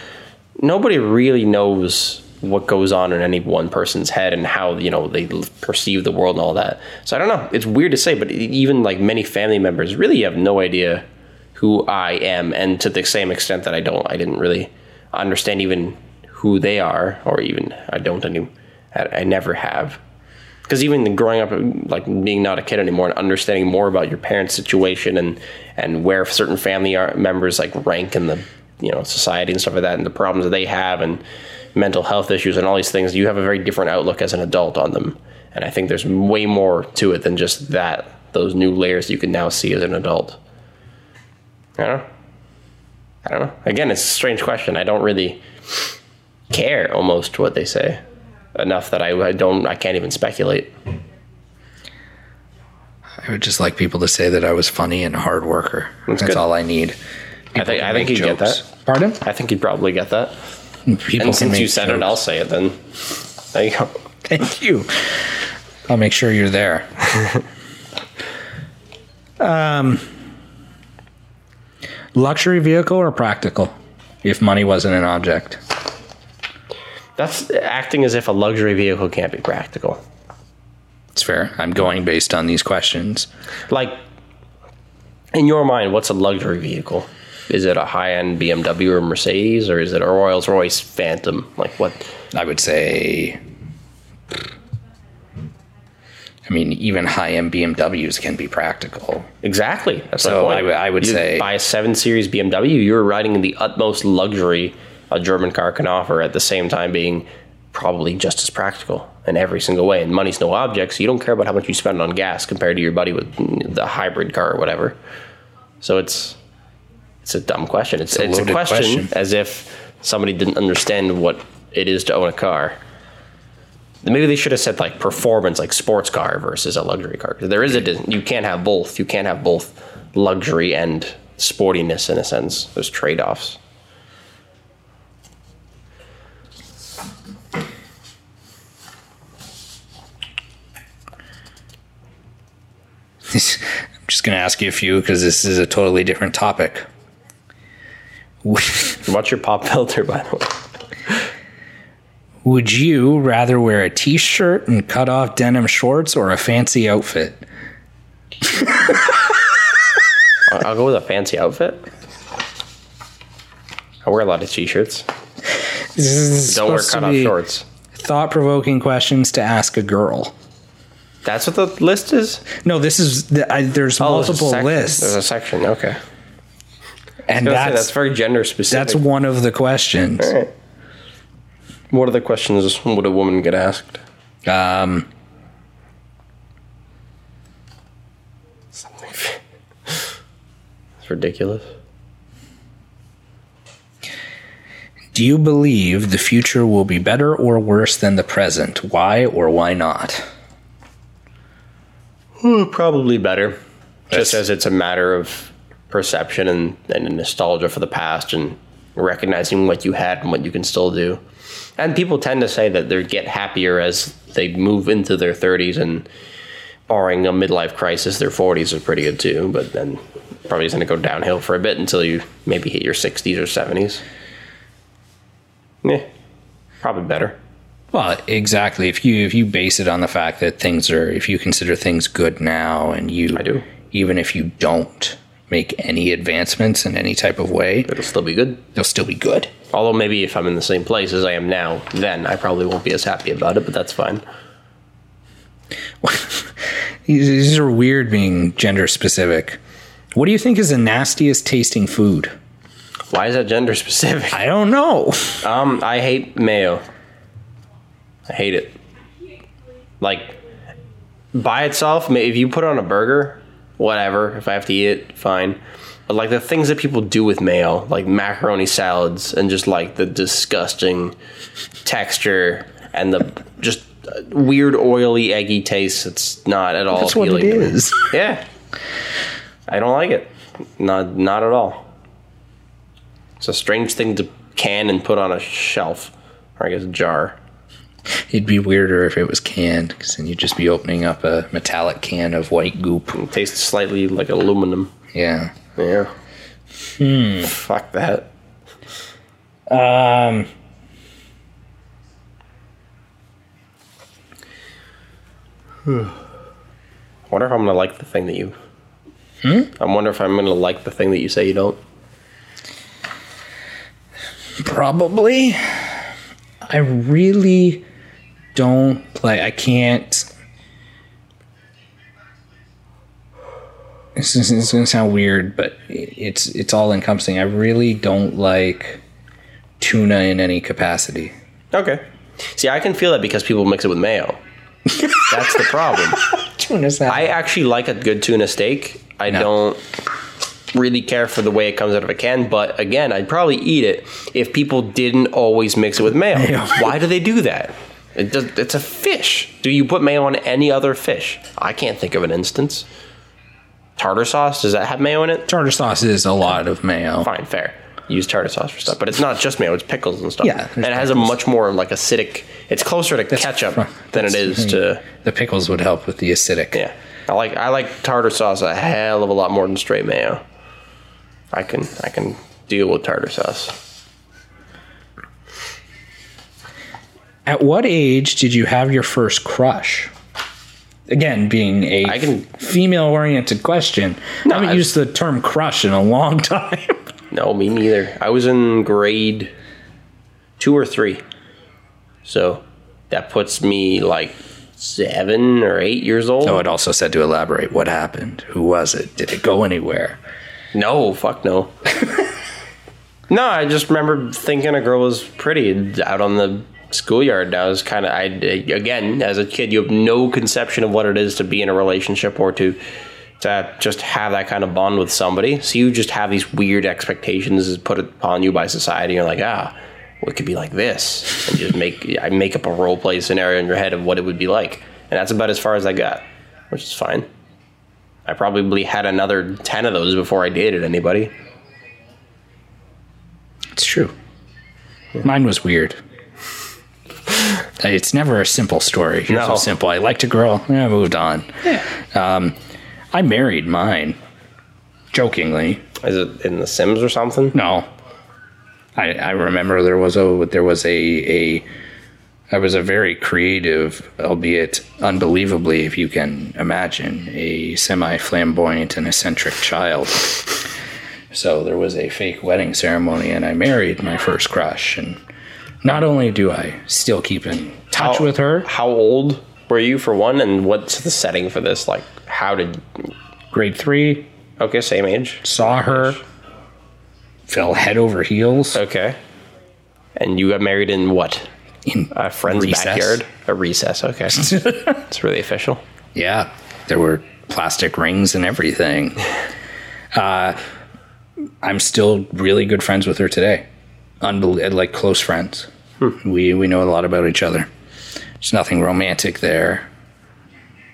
nobody really knows what goes on in any one person's head and how you know they perceive the world and all that. So I don't know. It's weird to say, but even like many family members really have no idea who I am, and to the same extent that I don't, I didn't really understand even who they are, or even I don't any, I, never have. Because even growing up, like being not a kid anymore, and understanding more about your parents' situation and and where certain family members like rank in the you know society and stuff like that, and the problems that they have, and mental health issues and all these things, you have a very different outlook as an adult on them. And I think there's way more to it than just that. Those new layers you can now see as an adult. I don't know. I don't know. Again, it's a strange question. I don't really care almost what they say enough that I, I don't I can't even speculate. I would just like people to say that I was funny and a hard worker. That's, good. all I need. I think I think Make you get jokes. that. Pardon? I think you'd probably get that. People And since you said it. I'll say it then. There you go. Thank you. I'll make sure you're there. um, luxury vehicle or practical? If money wasn't an object, That's acting as if a luxury vehicle can't be practical. it's fair. I'm going based on these questions. Like, in your mind, what's a luxury vehicle? Is it a high-end BMW or Mercedes, or is it a Rolls Royce Phantom? Like what? I would say. I mean, even high-end BMWs can be practical. Exactly. That's So my point. I would- would You say- buy a seven series BMW, you're riding in the utmost luxury a German car can offer, at the same time being probably just as practical in every single way. And money's no object, so you don't care about how much you spend on gas compared to your buddy with the hybrid car or whatever. So it's it's a dumb question. It's, a it's a, question, question. as if somebody didn't understand what it is to own a car. Maybe they should have said like performance, like sports car versus a luxury car. There is a you can't have both. You can't have both luxury and sportiness in a sense. There's trade offs. I'm just going to ask you a few because this is a totally different topic. What's your pop filter, by the way? Would you rather wear a t-shirt and cut off denim shorts or a fancy outfit? I'll go with a fancy outfit. I wear a lot of t-shirts. This is Don't wear cut off shorts. Thought-provoking questions to ask a girl. That's what the list is. No, this is the, I, there's Oh, multiple section. lists, There's a section. Okay. and say, that's that's very gender specific. that's one of the questions. All right. What other questions would a woman get asked? Um, Something. it's ridiculous. do you believe the future will be better or worse than the present? Why or why not? Hmm, probably better. Just as it's a matter of perception and, and nostalgia for the past and recognizing what you had and what you can still do. And people tend to say that they get happier as they move into their 30s and barring a midlife crisis, their 40s are pretty good too, but then probably is going to go downhill for a bit until you maybe hit your 60s or 70s. Yeah, probably better. Well, exactly. If you if you base it on the fact that things are, if you consider things good now, and you, I do. even if you don't make any advancements in any type of way, It'll still be good. It'll still be good. Although maybe if I'm in the same place as I am now, then I probably won't be as happy about it, but that's fine. These are weird being gender specific. What do you think is the nastiest tasting food? Why is that gender specific? I don't know. Um, I hate mayo. I hate it. Like by itself, if you put it on a burger, whatever. If I have to eat it, fine. But like the things that people do with mayo, like macaroni salads, and just like the disgusting texture and the just uh, weird oily eggy taste, it's not at all. That's what it appealing to me. is. Yeah, I don't like it. Not not at all. It's a strange thing to can and put on a shelf, or I guess a jar. It'd be weirder if it was canned, because then you'd just be opening up a metallic can of white goop. It tastes slightly like aluminum. Yeah. Yeah. Hmm. Fuck that. Um. I wonder if I'm gonna like the thing that you. Hmm? I wonder if I'm gonna like the thing that you say you don't. Probably. I really don't like. I can't. This is, gonna sound weird, but it's it's all encompassing. I really don't like tuna in any capacity. Okay. See, I can feel that because people mix it with mayo. That's the problem. Tuna's not. I actually like a good tuna steak. I don't really care for the way it comes out of a can, but again, I'd probably eat it if people didn't always mix it with mayo. Mayo. Why do they do that? It does, it's a fish. Do you put mayo on any other fish? I can't think of an instance. Tartar sauce, does that have mayo in it? tartar sauce is a lot of mayo. Fine, fair. Use tartar sauce for stuff, but it's not just mayo; it's pickles and stuff. Yeah, and it has a much more like acidic. It's closer to ketchup than it is to The pickles would help with the acidic. yeah. I like I like tartar sauce a hell of a lot more than straight mayo. I can I can deal with tartar sauce. At what age did you have your first crush? Again, being a I can- female-oriented question, I haven't I've- used the term crush in a long time. No, me neither. I was in grade two or three, so that puts me like seven or eight years old. So it also said to elaborate what happened. Who was it? Did it go anywhere? No, fuck no. no, I just remember thinking a girl was pretty out on the schoolyard. I was kind of, I again, as a kid, you have no conception of what it is to be in a relationship or to to just have that kind of bond with somebody. So you just have these weird expectations put upon you by society. You're like, ah, well, it could be like this, and you just make I make up a role play scenario in your head of what it would be like, and that's about as far as I got, which is fine. I probably had another 10 of those before I dated anybody. It's true. Mine was weird. It's never a simple story. Here's No. so simple. I liked a girl. Yeah, I moved on. Um, I married mine. Jokingly, Is it in The Sims or something? no. I, I remember there was a there was a a I was a very creative, albeit unbelievably, if you can imagine, a semi flamboyant and eccentric child. So there was a fake wedding ceremony, and I married my first crush. And not only do I still keep in touch How- with her, How old were you for one, and what's the setting for this? Like, how did. grade three, Okay, same age. saw her, fell head over heels Okay. And you got married in what? in A friend's Recess. backyard? A recess, okay. it's really official. Yeah, there were plastic rings and everything. Uh, I'm still really good friends with her today. Unbel- like close friends. We we know a lot about each other. There's nothing romantic there.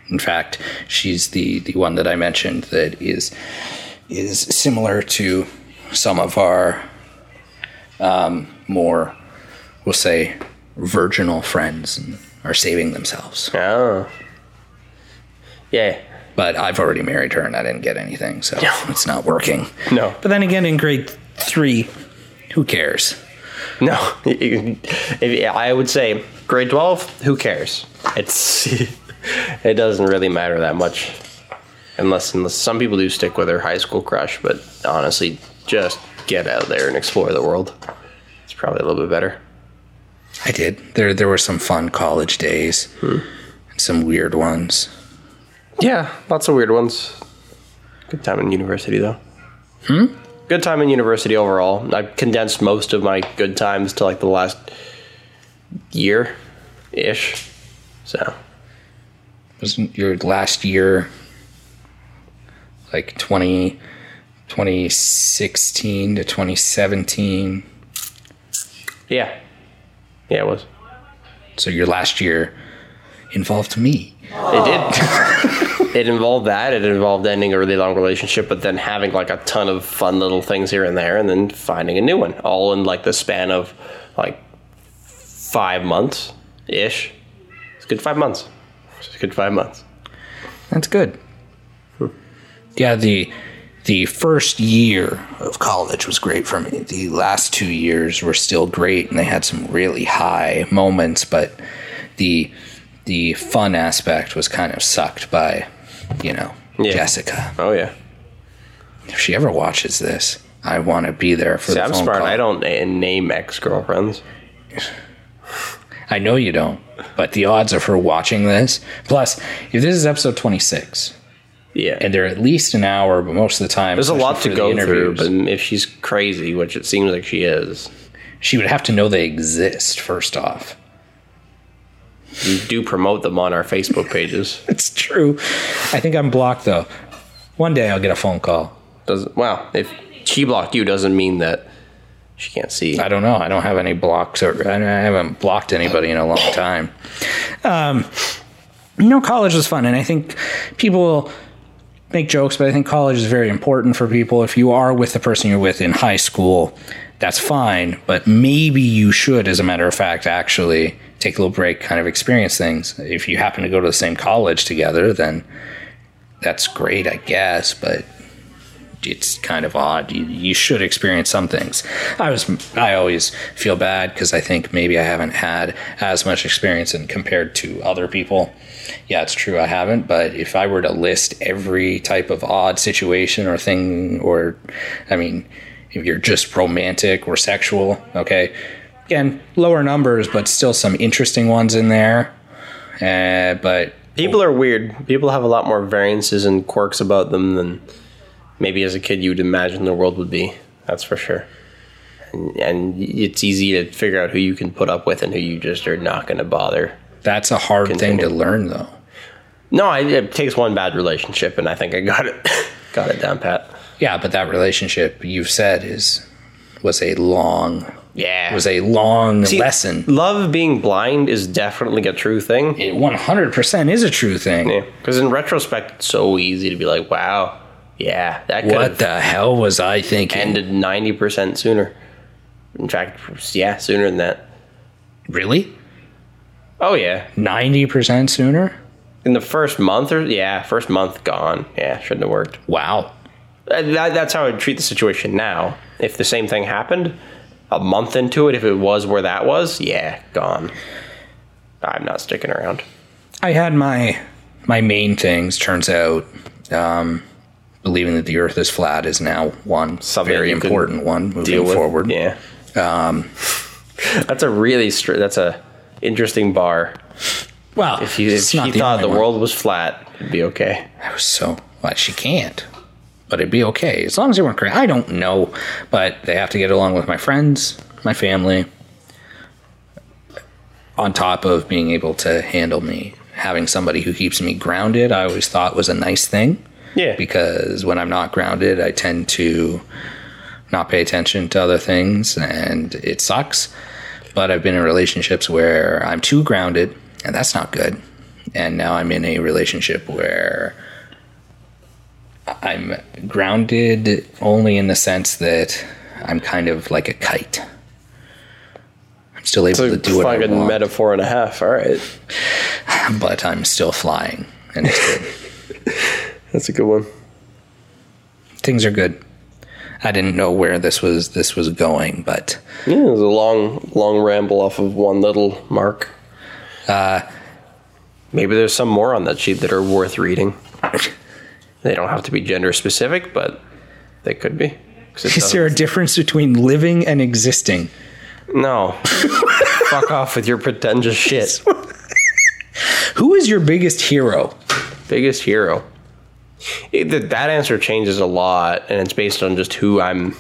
In fact, she's the the one that I mentioned that is is similar to some of our um, more, we'll say, virginal friends and are saving themselves. Oh. Yeah. But I've already married her and I didn't get anything, so it's not working. No. But then again, in grade three, who cares? No. I would say grade 12, who cares? It's. it doesn't really matter that much. Unless, unless some people do stick with their high school crush, but honestly, just get out there and explore the world. It's probably a little bit better. I did. There, there were some fun college days, and some weird ones. Yeah, lots of weird ones. Good time in university, though. Hmm? Good time in university overall. I've condensed most of my good times to like the last year ish. So, Wasn't your last year like 20, 2016 to 2017? yeah. Yeah, it was. So your last year involved me. It did. Oh. it involved that. It involved ending a really long relationship, but then having like a ton of fun little things here and there, and then finding a new one, all in like the span of like five months ish. It's a good five months. It's a good five months. That's good. Hmm. Yeah, the the first year of college was great for me. The last two years were still great, and they had some really high moments. But the the fun aspect was kind of sucked by, you know, Yeah. Jessica. Oh yeah. If she ever watches this, I want to be there for See, the I'm phone smart. call. I don't name ex girlfriends. I know you don't, but the odds of her watching this. Plus, if this is episode 26, Yeah. and they're at least an hour, but most of the time There's a lot to go through, but if she's crazy, which it seems like she is, she would have to know they exist first off. We do promote them on our Facebook pages. It's true. I think I'm blocked though. One day I'll get a phone call. Doesn't well, if she blocked you, doesn't mean that she can't see. I don't know. I don't have any blocks, or I haven't blocked anybody in a long time. Um, you know, college was fun, and I think people make jokes, but I think college is very important for people. If you are with the person you're with in high school, that's fine, but maybe you should, as a matter of fact, actually take a little break, kind of experience things. If you happen to go to the same college together, then that's great, I guess, but it's kind of odd. You, you should experience some things. I was I always feel bad because I think maybe I haven't had as much experience and compared to other people. Yeah, it's true I haven't, but if I were to list every type of odd situation or thing or I mean, if you're just romantic or sexual, okay. Again, lower numbers, but still some interesting ones in there. Uh, but People are weird. People have a lot more variances and quirks about them than maybe as a kid you would imagine the world would be. That's for sure. And, and it's easy to figure out who you can put up with and who you just are not going to bother. that's a hard thing to learn though. No, I, it takes one bad relationship, and I think I got it, got it down pat. Yeah, but that relationship you've said is was a long Yeah, It was a long See, lesson. Love being blind is definitely a true thing. It 100% is a true thing. Yeah, because in retrospect, it's so easy to be like, "Wow, yeah, that could What the hell was I thinking? ended ninety percent sooner." In fact, yeah, sooner than that. really? Oh yeah, 90% sooner? in the first month or yeah, first month gone. Yeah, shouldn't have worked. Wow. That, that's how I would treat the situation now. If the same thing happened a month into it, if it was where that was, yeah, gone. I'm not sticking around. I had my my main things turns out um believing that the earth is flat is now one Something very important one moving forward. Yeah. Um, that's a really str- that's a interesting bar. Well, If you if the thought the one. world was flat, it'd be okay. I was so well, she can't. But it'd be okay as long as they weren't crazy. I don't know, but they have to get along with my friends, my family. On top of being able to handle me, having somebody who keeps me grounded, I always thought was a nice thing Yeah. because when I'm not grounded, I tend to not pay attention to other things and it sucks. But I've been in relationships where I'm too grounded and that's not good. And now I'm in a relationship where I'm grounded only in the sense that I'm kind of like a kite. I'm still able to do what I fucking want, metaphor and a half. All right, but I'm still flying and it's good. that's a good one. things are good. I didn't know where this was this was going, but Yeah, it was a long, long ramble off of one little mark. uh, Maybe there's some more on that sheet that are worth reading. They don't have to be gender specific, but they could be. is there a difference between living and existing? no. Fuck off with your pretentious shit. Who is your biggest hero? Biggest hero. It, that, that answer changes a lot, and it's based on just who I'm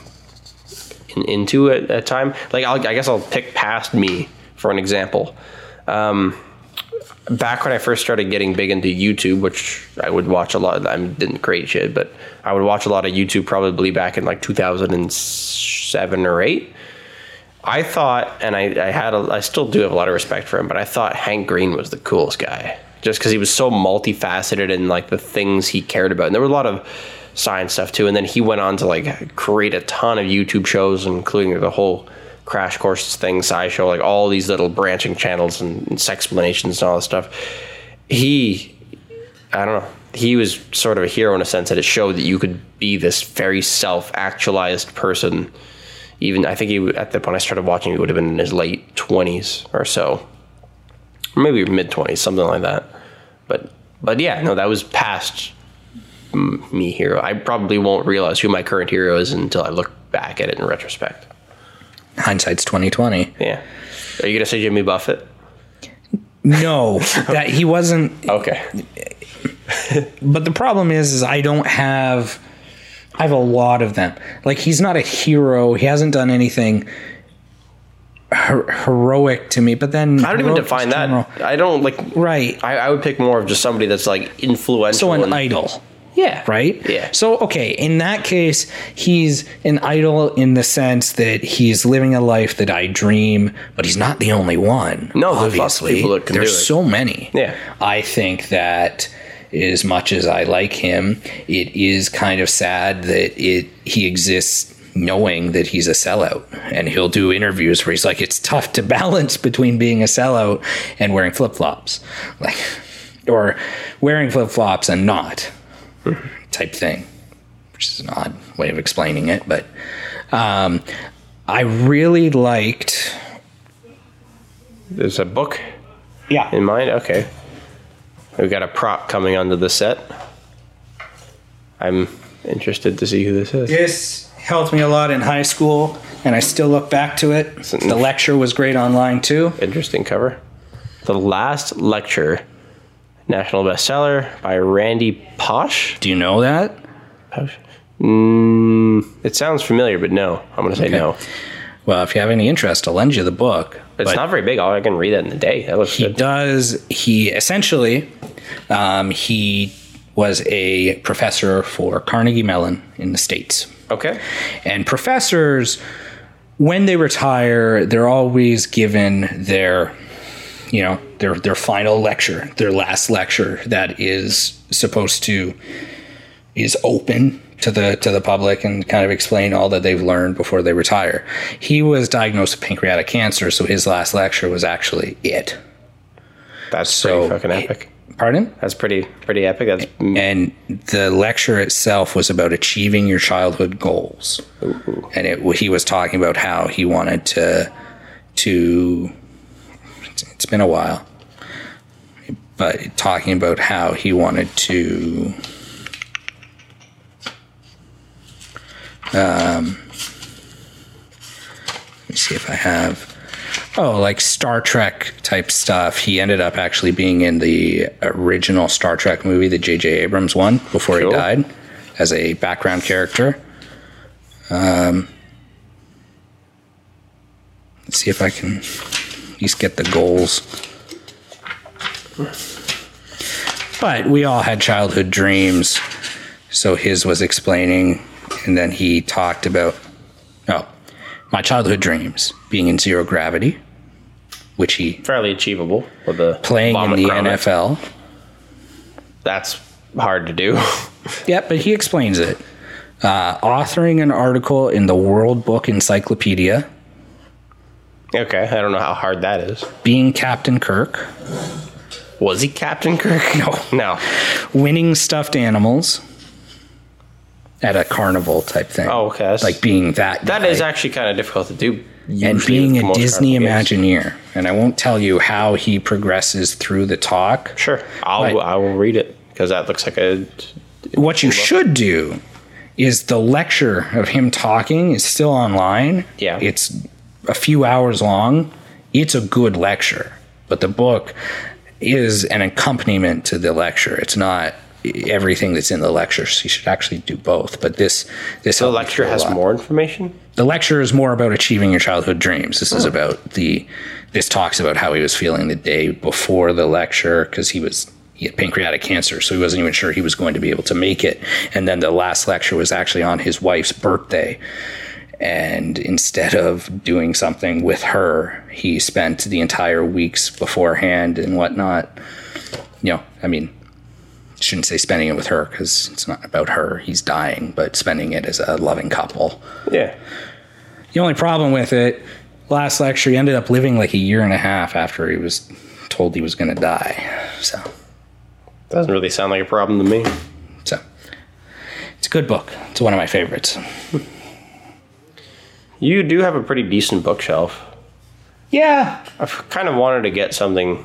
in, into at a time. Like, I'll, I guess I'll pick past me for an example. Um, back when I first started getting big into YouTube, which I would watch a lot. I didn't create shit, but I would watch a lot of YouTube probably back in like 2007 or eight. I thought, and I, I had, a, I still do have a lot of respect for him, but I thought Hank Green was the coolest guy, just because he was so multifaceted in like the things he cared about, and there was a lot of science stuff too. And then he went on to like create a ton of YouTube shows, including the whole Crash Course thing, SciShow, like all these little branching channels and, and explanations and all this stuff. He, I don't know. He was sort of a hero in a sense that it showed that you could be this very self-actualized person. Even I think he at the point I started watching, he would have been in his late twenties or so. maybe mid twenties, something like that. But but yeah, no, that was past me hero. I probably won't realize who my current hero is until I look back at it in retrospect. Hindsight's twenty twenty. Yeah. Are you gonna say Jimmy Buffett? No, that he wasn't. Okay. But the problem is, is I don't have. I have a lot of them. Like he's not a hero. He hasn't done anything her- heroic to me. But then I don't even define that. I don't like. Right. I, I would pick more of just somebody that's like influential. So an and- idol. Yeah. right? Yeah. So, okay, in that case, he's an idol in the sense that he's living a life that I dream, but he's not the only one. No, there's obviously. people that can There's it. so many. Yeah. I think that as much as I like him, it is kind of sad that it he exists knowing that he's a sellout and he'll do interviews where he's like it's tough to balance between being a sellout and wearing flip-flops like or wearing flip-flops and not type thing, which is an odd way of explaining it. But um, I really liked. There's a book Yeah. in mind. Okay. We've got a prop coming onto the set. I'm interested to see who this is. This helped me a lot in high school, and I still look back to it. The lecture was great online too. Interesting cover. The Last Lecture, national bestseller by Randy Pausch. Do you know that? Pausch. Mm, it sounds familiar, but no. I'm going to say no. Well, if you have any interest, I'll lend you the book. It's But not very big. I can read that in a day. That looks he good. does. He essentially, um, he was a professor for Carnegie Mellon in the states. Okay. And professors, when they retire, they're always given their, you know, their their final lecture, their last lecture that is supposed to is open to the to the public and kind of explain all that they've learned before they retire. He was diagnosed with pancreatic cancer, so his last lecture was actually it. That's So- fucking epic. Pardon? That's pretty pretty epic. That's and the lecture itself was about achieving your childhood goals and it he was talking about how he wanted to to it's been a while but talking about how he wanted to um let me see if i have Oh, like Star Trek type stuff. He ended up actually being in the original Star Trek movie the J.J. Abrams one, before Cool. he died as a background character. Um, let's see if I can at least get the goals. But we all had childhood dreams. So his was explaining, and then he talked about, oh, my childhood dreams being in zero gravity, which he fairly achievable with the playing in the. NFL. That's hard to do. Yep, but he explains it. Uh, authoring an article in the World Book Encyclopedia, okay, I don't know how hard that is. being Captain Kirk, Was he Captain Kirk? No, no. winning stuffed animals at a carnival type thing. Oh, okay. That's- Like being that. That guy. is actually kind of difficult to do. and being a Disney carnival games. Imagineer. And I won't tell you how he progresses through the talk. Sure, I'll I will read it because that looks like a What you should do is the lecture of him talking is still online. Yeah. It's a few hours long. It's a good lecture, but the book is an accompaniment to the lecture. It's not everything that's in the lecture. So you should actually do both. But this this the lecture has more information. The lecture is more about achieving your childhood dreams. This is hmm. about the. This talks about how he was feeling the day before the lecture because he was he had pancreatic cancer, so he wasn't even sure he was going to be able to make it. And then the last lecture was actually on his wife's birthday, and instead of doing something with her, he spent the entire weeks beforehand and whatnot. You know, I mean, shouldn't say spending it with her because it's not about her. He's dying, but spending it as a loving couple. Yeah, The only problem with it, last lecture, he ended up living like a year and a half after he was told he was going to die. So, doesn't really sound like a problem to me. so it's a good book. It's one of my favorites. You do have a pretty decent bookshelf. Yeah, I've kind of wanted to get something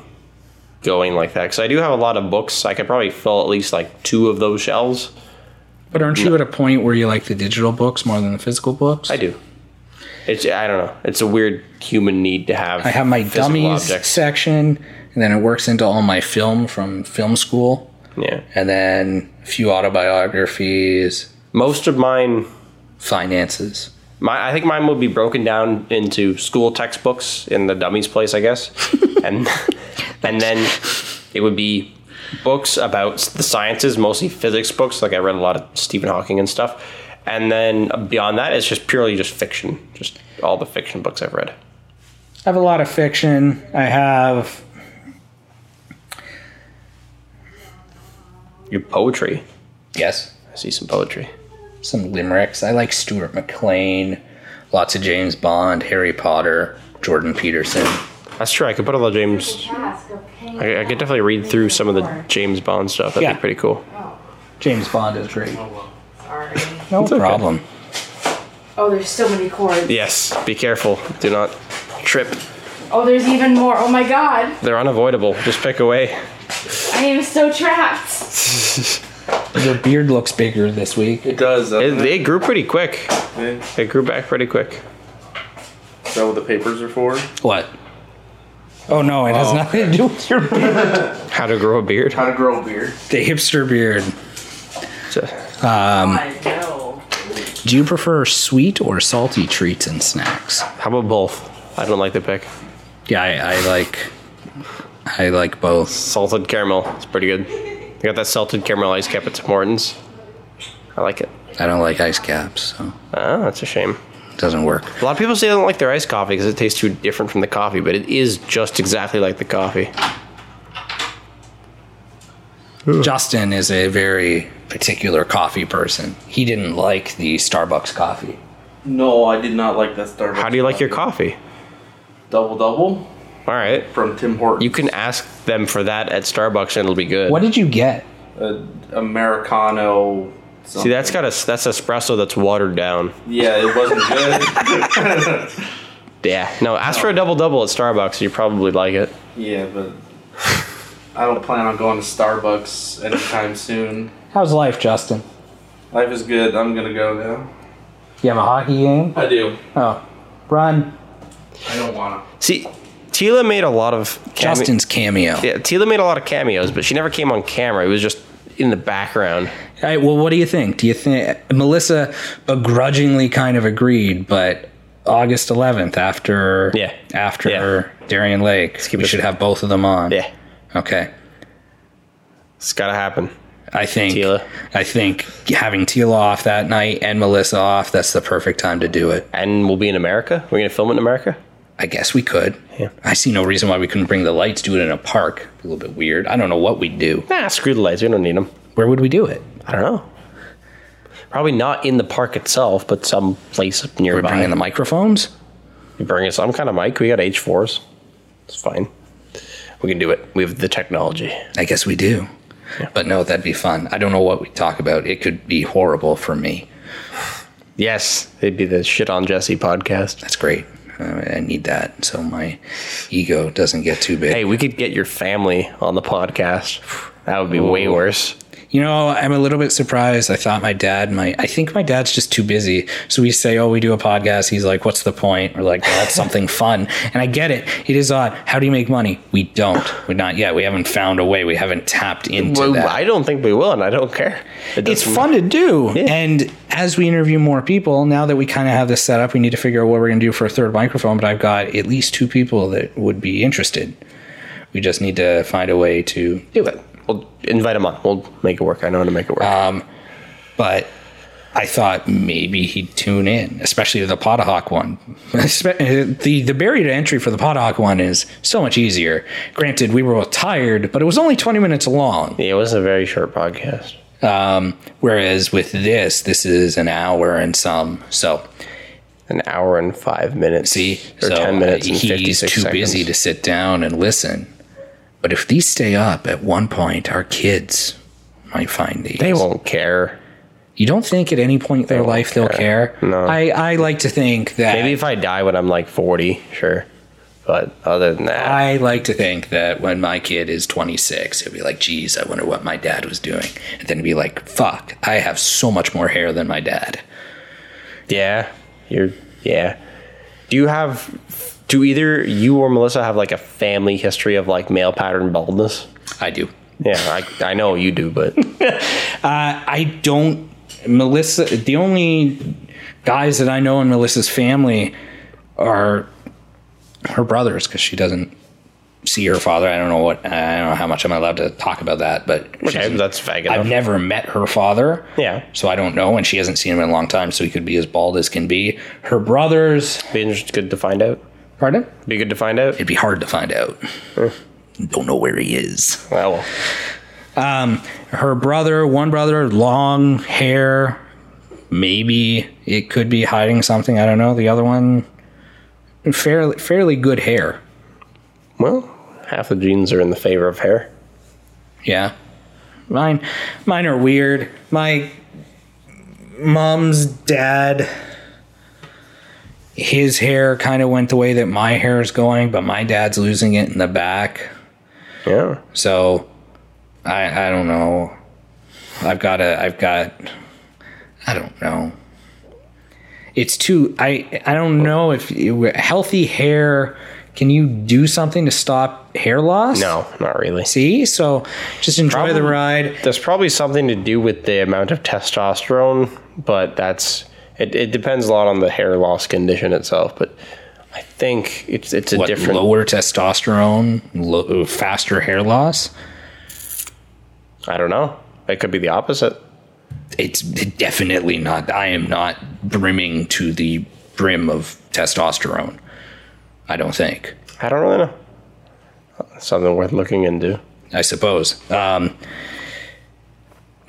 going like that because I do have a lot of books. I could probably fill at least like two of those shelves. But aren't you at a point where you like the digital books more than the physical books? I do. It's I don't know. It's a weird human need to have. I have my dummies objects. section, and then it works into all my film from film school, Yeah, and then a few autobiographies, most of mine. finances. My I think mine would be broken down into school textbooks in the dummies place, I guess, and and then it would be books about the sciences, mostly physics books. Like I read a lot of Stephen Hawking and stuff, and then beyond that, it's just purely just fiction, just all the fiction books I've read. I have a lot of fiction. I have Your poetry, yes, I see some poetry. Some limericks. I like Stuart McLean, lots of James Bond, Harry Potter, Jordan Peterson. That's true. I could put all the James. I, I could definitely read through some of the James Bond stuff. That'd Yeah. be pretty cool. James Bond is great. Oh, Sorry. No okay. problem. Oh, there's so many cords. Yes, be careful. Do not trip. Oh, there's even more. Oh my god. They're unavoidable. Just pick away. I am so trapped. Your beard looks bigger this week. It does. Uh, it, doesn't it? they grew pretty quick. Yeah. It grew back pretty quick. Is that what the papers are for? What? Oh no, it has Oh, nothing to do with your beard. How to grow a beard. How to grow a beard. the hipster beard. So- um, I know. Do you prefer sweet or salty treats and snacks? How about both? I don't like the pick. Yeah, I, I like. I like both. Salted caramel. It's pretty good. I got that salted caramel ice cap at Tim Hortons. I like it. I don't like ice caps, so Ah, that's a shame. it doesn't work. A lot of people say they don't like their iced coffee because it tastes too different from the coffee, but it is just exactly like the coffee. Justin is a very particular coffee person. He didn't like the Starbucks coffee. No, I did not like that Starbucks. How do you like your coffee? Double double All right. from Tim Hortons. You can ask them for that at Starbucks and it'll be good. What did you get? Uh, Americano. See, that's got a that's espresso that's watered down. Yeah, it wasn't good. Yeah. No, ask for a double double at Starbucks. You probably like it. yeah, but I don't plan on going to Starbucks anytime soon. How's life, Justin? Life is good. I'm gonna go now. You have a hockey game? I do. Oh, run. I don't wanna. See, Tila made a lot of came- Justin's cameo. Yeah, Tila made a lot of cameos, but she never came on camera. It was just in the background. All right, well, what do you think? Do you think Melissa begrudgingly kind of agreed, but August 11th after Yeah. after Yeah. Darien Lake, we should have both of them on. Yeah, Okay. it's gotta happen. I think Tila. I think having Tila off that night and Melissa off, that's the perfect time to do it. And we'll be in America. We're gonna film it in America. I guess we could. Yeah. I see no reason why we couldn't bring the lights, do it in a park. A little bit weird. I don't know what we'd do. Nah, screw the lights. We don't need them. Where would we do it? I don't know. Probably not in the park itself, but some place nearby. We're bringing the microphones. You bring us some kind of mic. We got H4s. It's fine. We can do it. We have the technology. I guess we do. But no, that'd be fun. I don't know what we talk about. It could be horrible for me. Yes, it'd be the shit on Jesse podcast. That's great. I need that so my ego doesn't get too big. Hey, we could get your family on the podcast. That would be way worse. You know, I'm a little bit surprised. I thought my dad might. I think my dad's just too busy. So we say, "Oh, we do a podcast." He's like, "What's the point?" We're like, well, "That's something fun." And I get it. It is odd. How do you make money? We don't. We're not yet. We haven't found a way. We haven't tapped into Well, that. I don't think we will, and I don't care. It it's fun to do. Yeah. And as we interview more people, now that we kind of have this set up, we need to figure out what we're going to do for a third microphone. But I've got at least two people that would be interested. We just need to find a way to do it. We'll invite him on. We'll make it work. I know how to make it work. Um, but I thought maybe he'd tune in, especially the Potahawk one. the the barrier to entry for the Potahawk one is so much easier. Granted, we were both tired, but it was only twenty minutes long. yeah, it was a very short podcast. Um, whereas with this, this is an hour and some. So An hour and five minutes. see, or so ten minutes and he's too seconds. busy to sit down and listen. But if these stay up, at one point, our kids might find these. They won't care. You don't think at any point in their life they'll care? care. No. I, I like to think that Maybe if I die when I'm like forty, sure. But other than that, I like to think that when my kid is 26, he'll be like, geez, I wonder what my dad was doing. And then be like, fuck, I have so much more hair than my dad. yeah, you're yeah. Do you have? Do either you or Melissa have like a family history of like male pattern baldness? I do. Yeah, I, I know you do, but uh, I don't. Melissa, the only guys that I know in Melissa's family are her brothers because she doesn't see her father. I don't know what. I don't know how much I'm allowed to talk about that, but okay, that's vague I've never met her father. Yeah. So I don't know, and she hasn't seen him in a long time, so he could be as bald as can be. Her brothers, Be good to find out. Pardon? Be good to find out. It'd be hard to find out. Hmm. Don't know where he is. Well, um, her brother, one brother, long hair. Maybe it could be hiding something. I don't know. The other one, fairly fairly good hair. well, half the genes are in the favor of hair. Yeah, mine mine are weird. My mom's dad. His hair kind of went the way that my hair is going, but my dad's losing it in the back. Yeah. So I I don't know. I've got a I've got I don't know. It's too I I don't know if you, healthy hair can you do something to stop hair loss? No, not really. See? So just enjoy the ride. There's probably something to do with the amount of testosterone, but that's it, it depends a lot on the hair loss condition itself. But I think it's it's a What different. lower testosterone, faster hair loss? I don't know. It could be the opposite. It's definitely not. I am not brimming to the brim of testosterone. I don't think. I don't really know. Something worth looking into. I suppose. Um,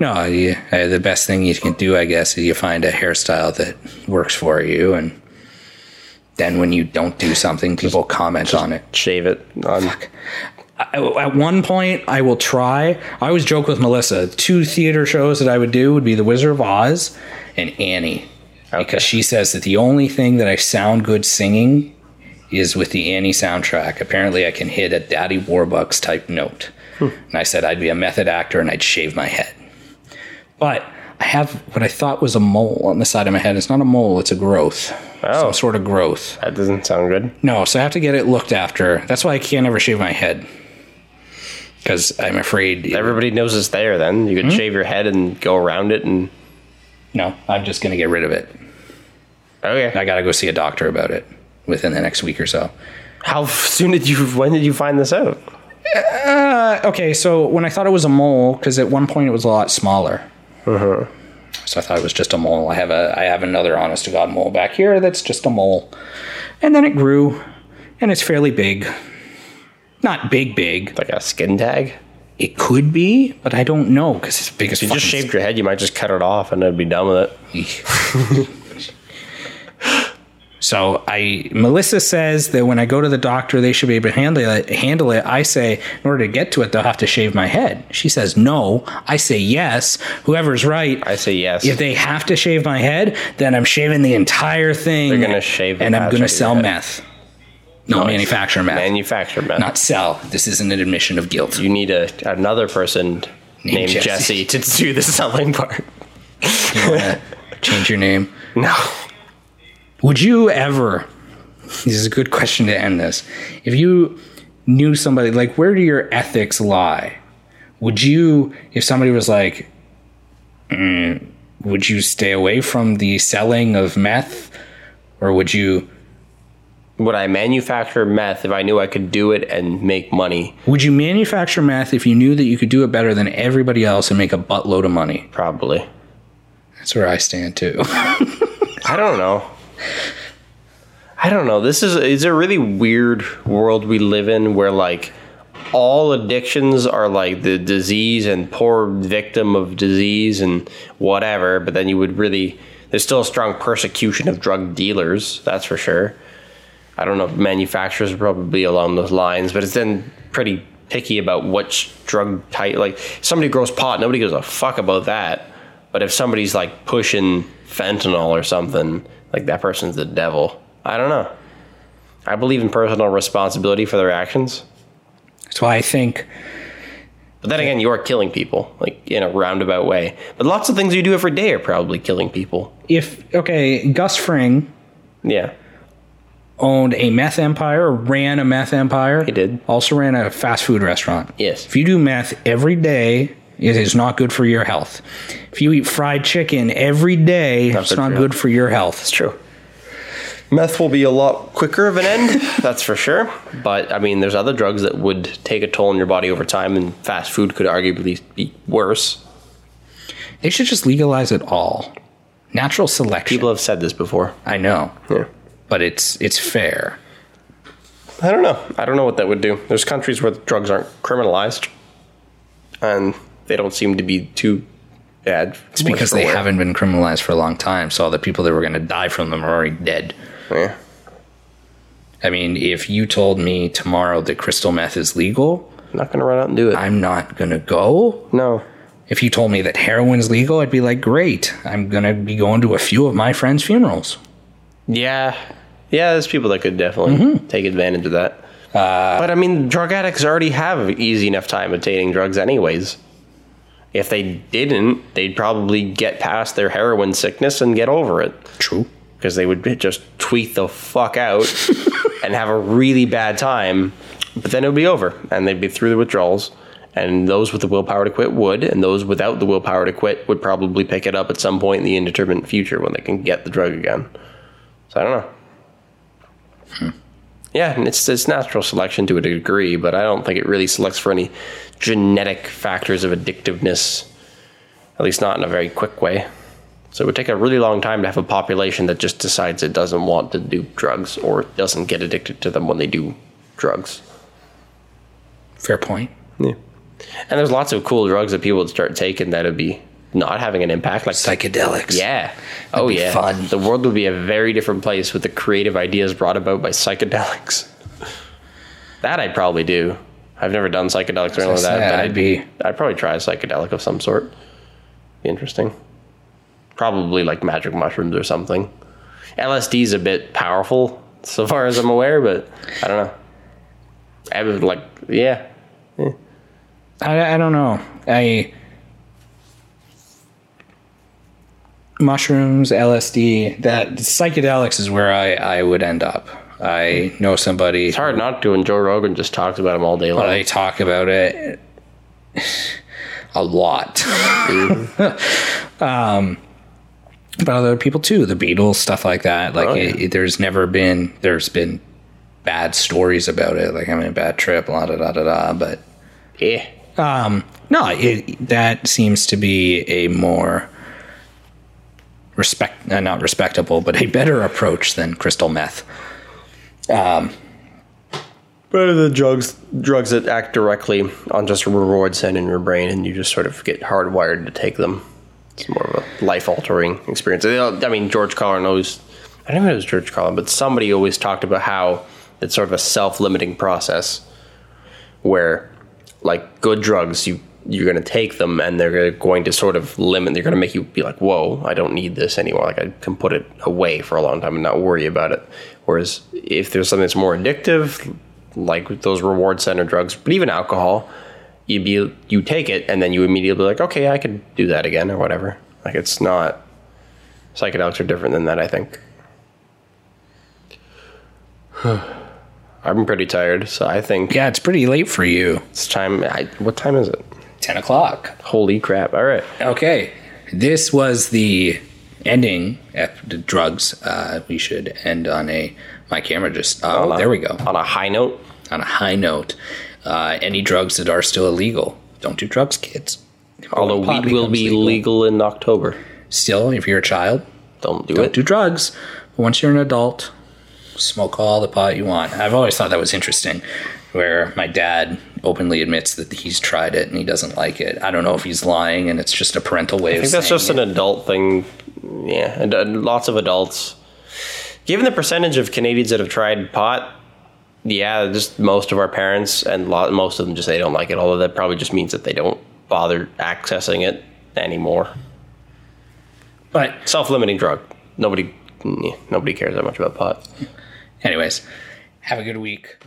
no, you, uh, the best thing you can do, I guess, is you find a hairstyle that works for you, and then when you don't do something, people comment on it. Shave it on. I- At one point, I will try. I always joke with Melissa. Two theater shows that I would do would be The Wizard of Oz and Annie, Okay. because she says that the only thing that I sound good singing is with the Annie soundtrack. Apparently, I can hit a Daddy Warbucks type note. And I said I'd be a method actor and I'd shave my head. But I have what I thought was a mole on the side of my head. It's not a mole, it's a growth. Oh. Some sort of growth. That doesn't sound good. No, so I have to get it looked after. That's why I can't ever shave my head. Because I'm afraid. Everybody knows it's there. Then you could shave your head and go around it, and no, I'm just going to get rid of it. okay. I got to go see a doctor about it within the next week or so. How soon did you? When did you find this out? Uh, okay, so when I thought it was a mole, because at one point it was a lot smaller. So I thought it was just a mole. I have a I have another honest to god mole back here that's just a mole, and then it grew, and it's fairly big. Not big, big. Like a skin tag? It could be, but I don't know because it's big as You just shaved your head. You might just cut it off, and it'd be done with it. So I Melissa says that when I go to the doctor, they should be able to handle it. Handle it. I say in order to get to it, they'll have to shave my head. She says no. I say yes. Whoever's right. I say yes. if they have to shave my head, then I'm shaving the entire thing. They're gonna shave and I'm going to sell meth. No, manufacture meth. Manufacture meth. not sell. This isn't an admission of guilt. you need a another person named, Jesse. Jesse. to do the selling part. You wanna change your name. No. Would you ever? This is a good question to end this. If you knew somebody, like, where do your ethics lie? Would you, if somebody was like, mm, would you stay away from the selling of meth, or would you? Would I manufacture meth if I knew I could do it and make money? Would you manufacture meth if you knew that you could do it better than everybody else and make a buttload of money? Probably. That's where I stand too. I don't know. I don't know. This is it's a really weird world we live in where like all addictions are like the disease and poor victim of disease and whatever, but then you would really there's still a strong persecution of drug dealers, that's for sure. I don't know if manufacturers are probably along those lines, but it's then pretty picky about which drug type like somebody grows pot, nobody gives a fuck about that. But if somebody's like pushing fentanyl or something, like that person's the devil. I don't know. I believe in personal responsibility for their actions. That's why I think But then again, you are killing people, like in a roundabout way. But lots of things you do every day are probably killing people. if okay, Gus Fring Yeah. owned a meth empire, ran a meth empire. He did. Also ran a fast food restaurant. Yes. If you do meth every day, it is not good for your health. If you eat fried chicken every day, it's not good for your health. It's true. Meth will be a lot quicker of an end, that's for sure. But I mean, there's other drugs that would take a toll on your body over time, and fast food could arguably be worse. They should just legalize it all. Natural selection. People have said this before. I know, Yeah. but it's it's fair. I don't know. I don't know what that would do. There's countries where drugs aren't criminalized, and they don't seem to be too bad. It's because they haven't been criminalized for a long time, so all the people that were going to die from them are already dead. Yeah. I mean, if you told me tomorrow that crystal meth is legal, I'm not gonna run out and do it. I'm not going to go. no. If you told me that heroin's legal, I'd be like, great. I'm going to be going to a few of my friends' funerals. Yeah. Yeah, there's people that could definitely mm-hmm. take advantage of that. Uh, but I mean, drug addicts already have easy enough time obtaining drugs, anyways. If they didn't, they'd probably get past their heroin sickness and get over it. True. Because they would just tweet the fuck out and have a really bad time, but then it would be over and they'd be through the withdrawals. And those with the willpower to quit would, and those without the willpower to quit would probably pick it up at some point in the indeterminate future when they can get the drug again. So I don't know. Hmm. Yeah, and it's it's natural selection to a degree, but I don't think it really selects for any genetic factors of addictiveness. At least not in a very quick way. So it would take a really long time to have a population that just decides it doesn't want to do drugs or doesn't get addicted to them when they do drugs. Fair point. Yeah. And there's lots of cool drugs that people would start taking that'd be not having an impact like Psychedelics. yeah. oh be yeah. fun. The world would be a very different place with the creative ideas brought about by psychedelics. that I'd probably do. I've never done psychedelics or anything like that. But I'd be. I'd probably try a psychedelic of some sort. Be interesting. Probably like magic mushrooms or something. LSD is a bit powerful, so far as I'm aware, but I don't know. I would like, yeah, I, I don't know. I mushrooms, LSD, that psychedelics is where I, I would end up. I know somebody. it's hard not to. And Joe Rogan just talks about them all day long. They talk about it a lot. um, but other people too, the Beatles, stuff like that. Like, Oh, yeah. it, it- there's never been there's been bad stories about it. Like having a bad trip, la da da da da. But yeah, um, no, it, that seems to be a more respect, uh, not respectable, but a better approach than crystal meth. Um, Better the drugs drugs that act directly on just reward center in your brain, and you just sort of get hardwired to take them. It's more of a life altering experience. I mean, George Carlin always. I don't know if it was George Carlin, but somebody always talked about how it's sort of a self limiting process, where like good drugs, you you're going to take them and they're going to sort of limit. They're going to make you be like, "Whoa, I don't need this anymore. Like I can put it away for a long time and not worry about it." Whereas if there's something that's more addictive, like those reward center drugs, but even alcohol, you be you take it and then you immediately be like, "Okay, I could do that again" or whatever. Like it's not. Psychedelics are different than that, I think. I'm pretty tired, so I think Yeah, it's pretty late for you. it's time. I, what time is it? 10 o'clock. Holy crap! All right. Okay. This was the ending after the drugs. Uh, we should end on a. My camera just. Oh, a- there we go. On a high note, On a high note. Uh, any drugs that are still illegal. Don't do drugs, kids. although weed will be legal. in October. Still, if you're a child, Don't do don't it. do drugs. But once you're an adult, smoke all the pot you want. I've always thought that was interesting, where my dad openly admits that he's tried it and he doesn't like it. I don't know if he's lying and it's just a parental way of saying I think that's just it. an adult thing. Yeah, and, and lots of adults. Given the percentage of Canadians that have tried pot, yeah, just most of our parents and lot, most of them just say they don't like it. Although that probably just means that they don't bother accessing it anymore. But Self-limiting drug. Nobody, yeah, nobody cares that much about pot. anyways, Have a good week.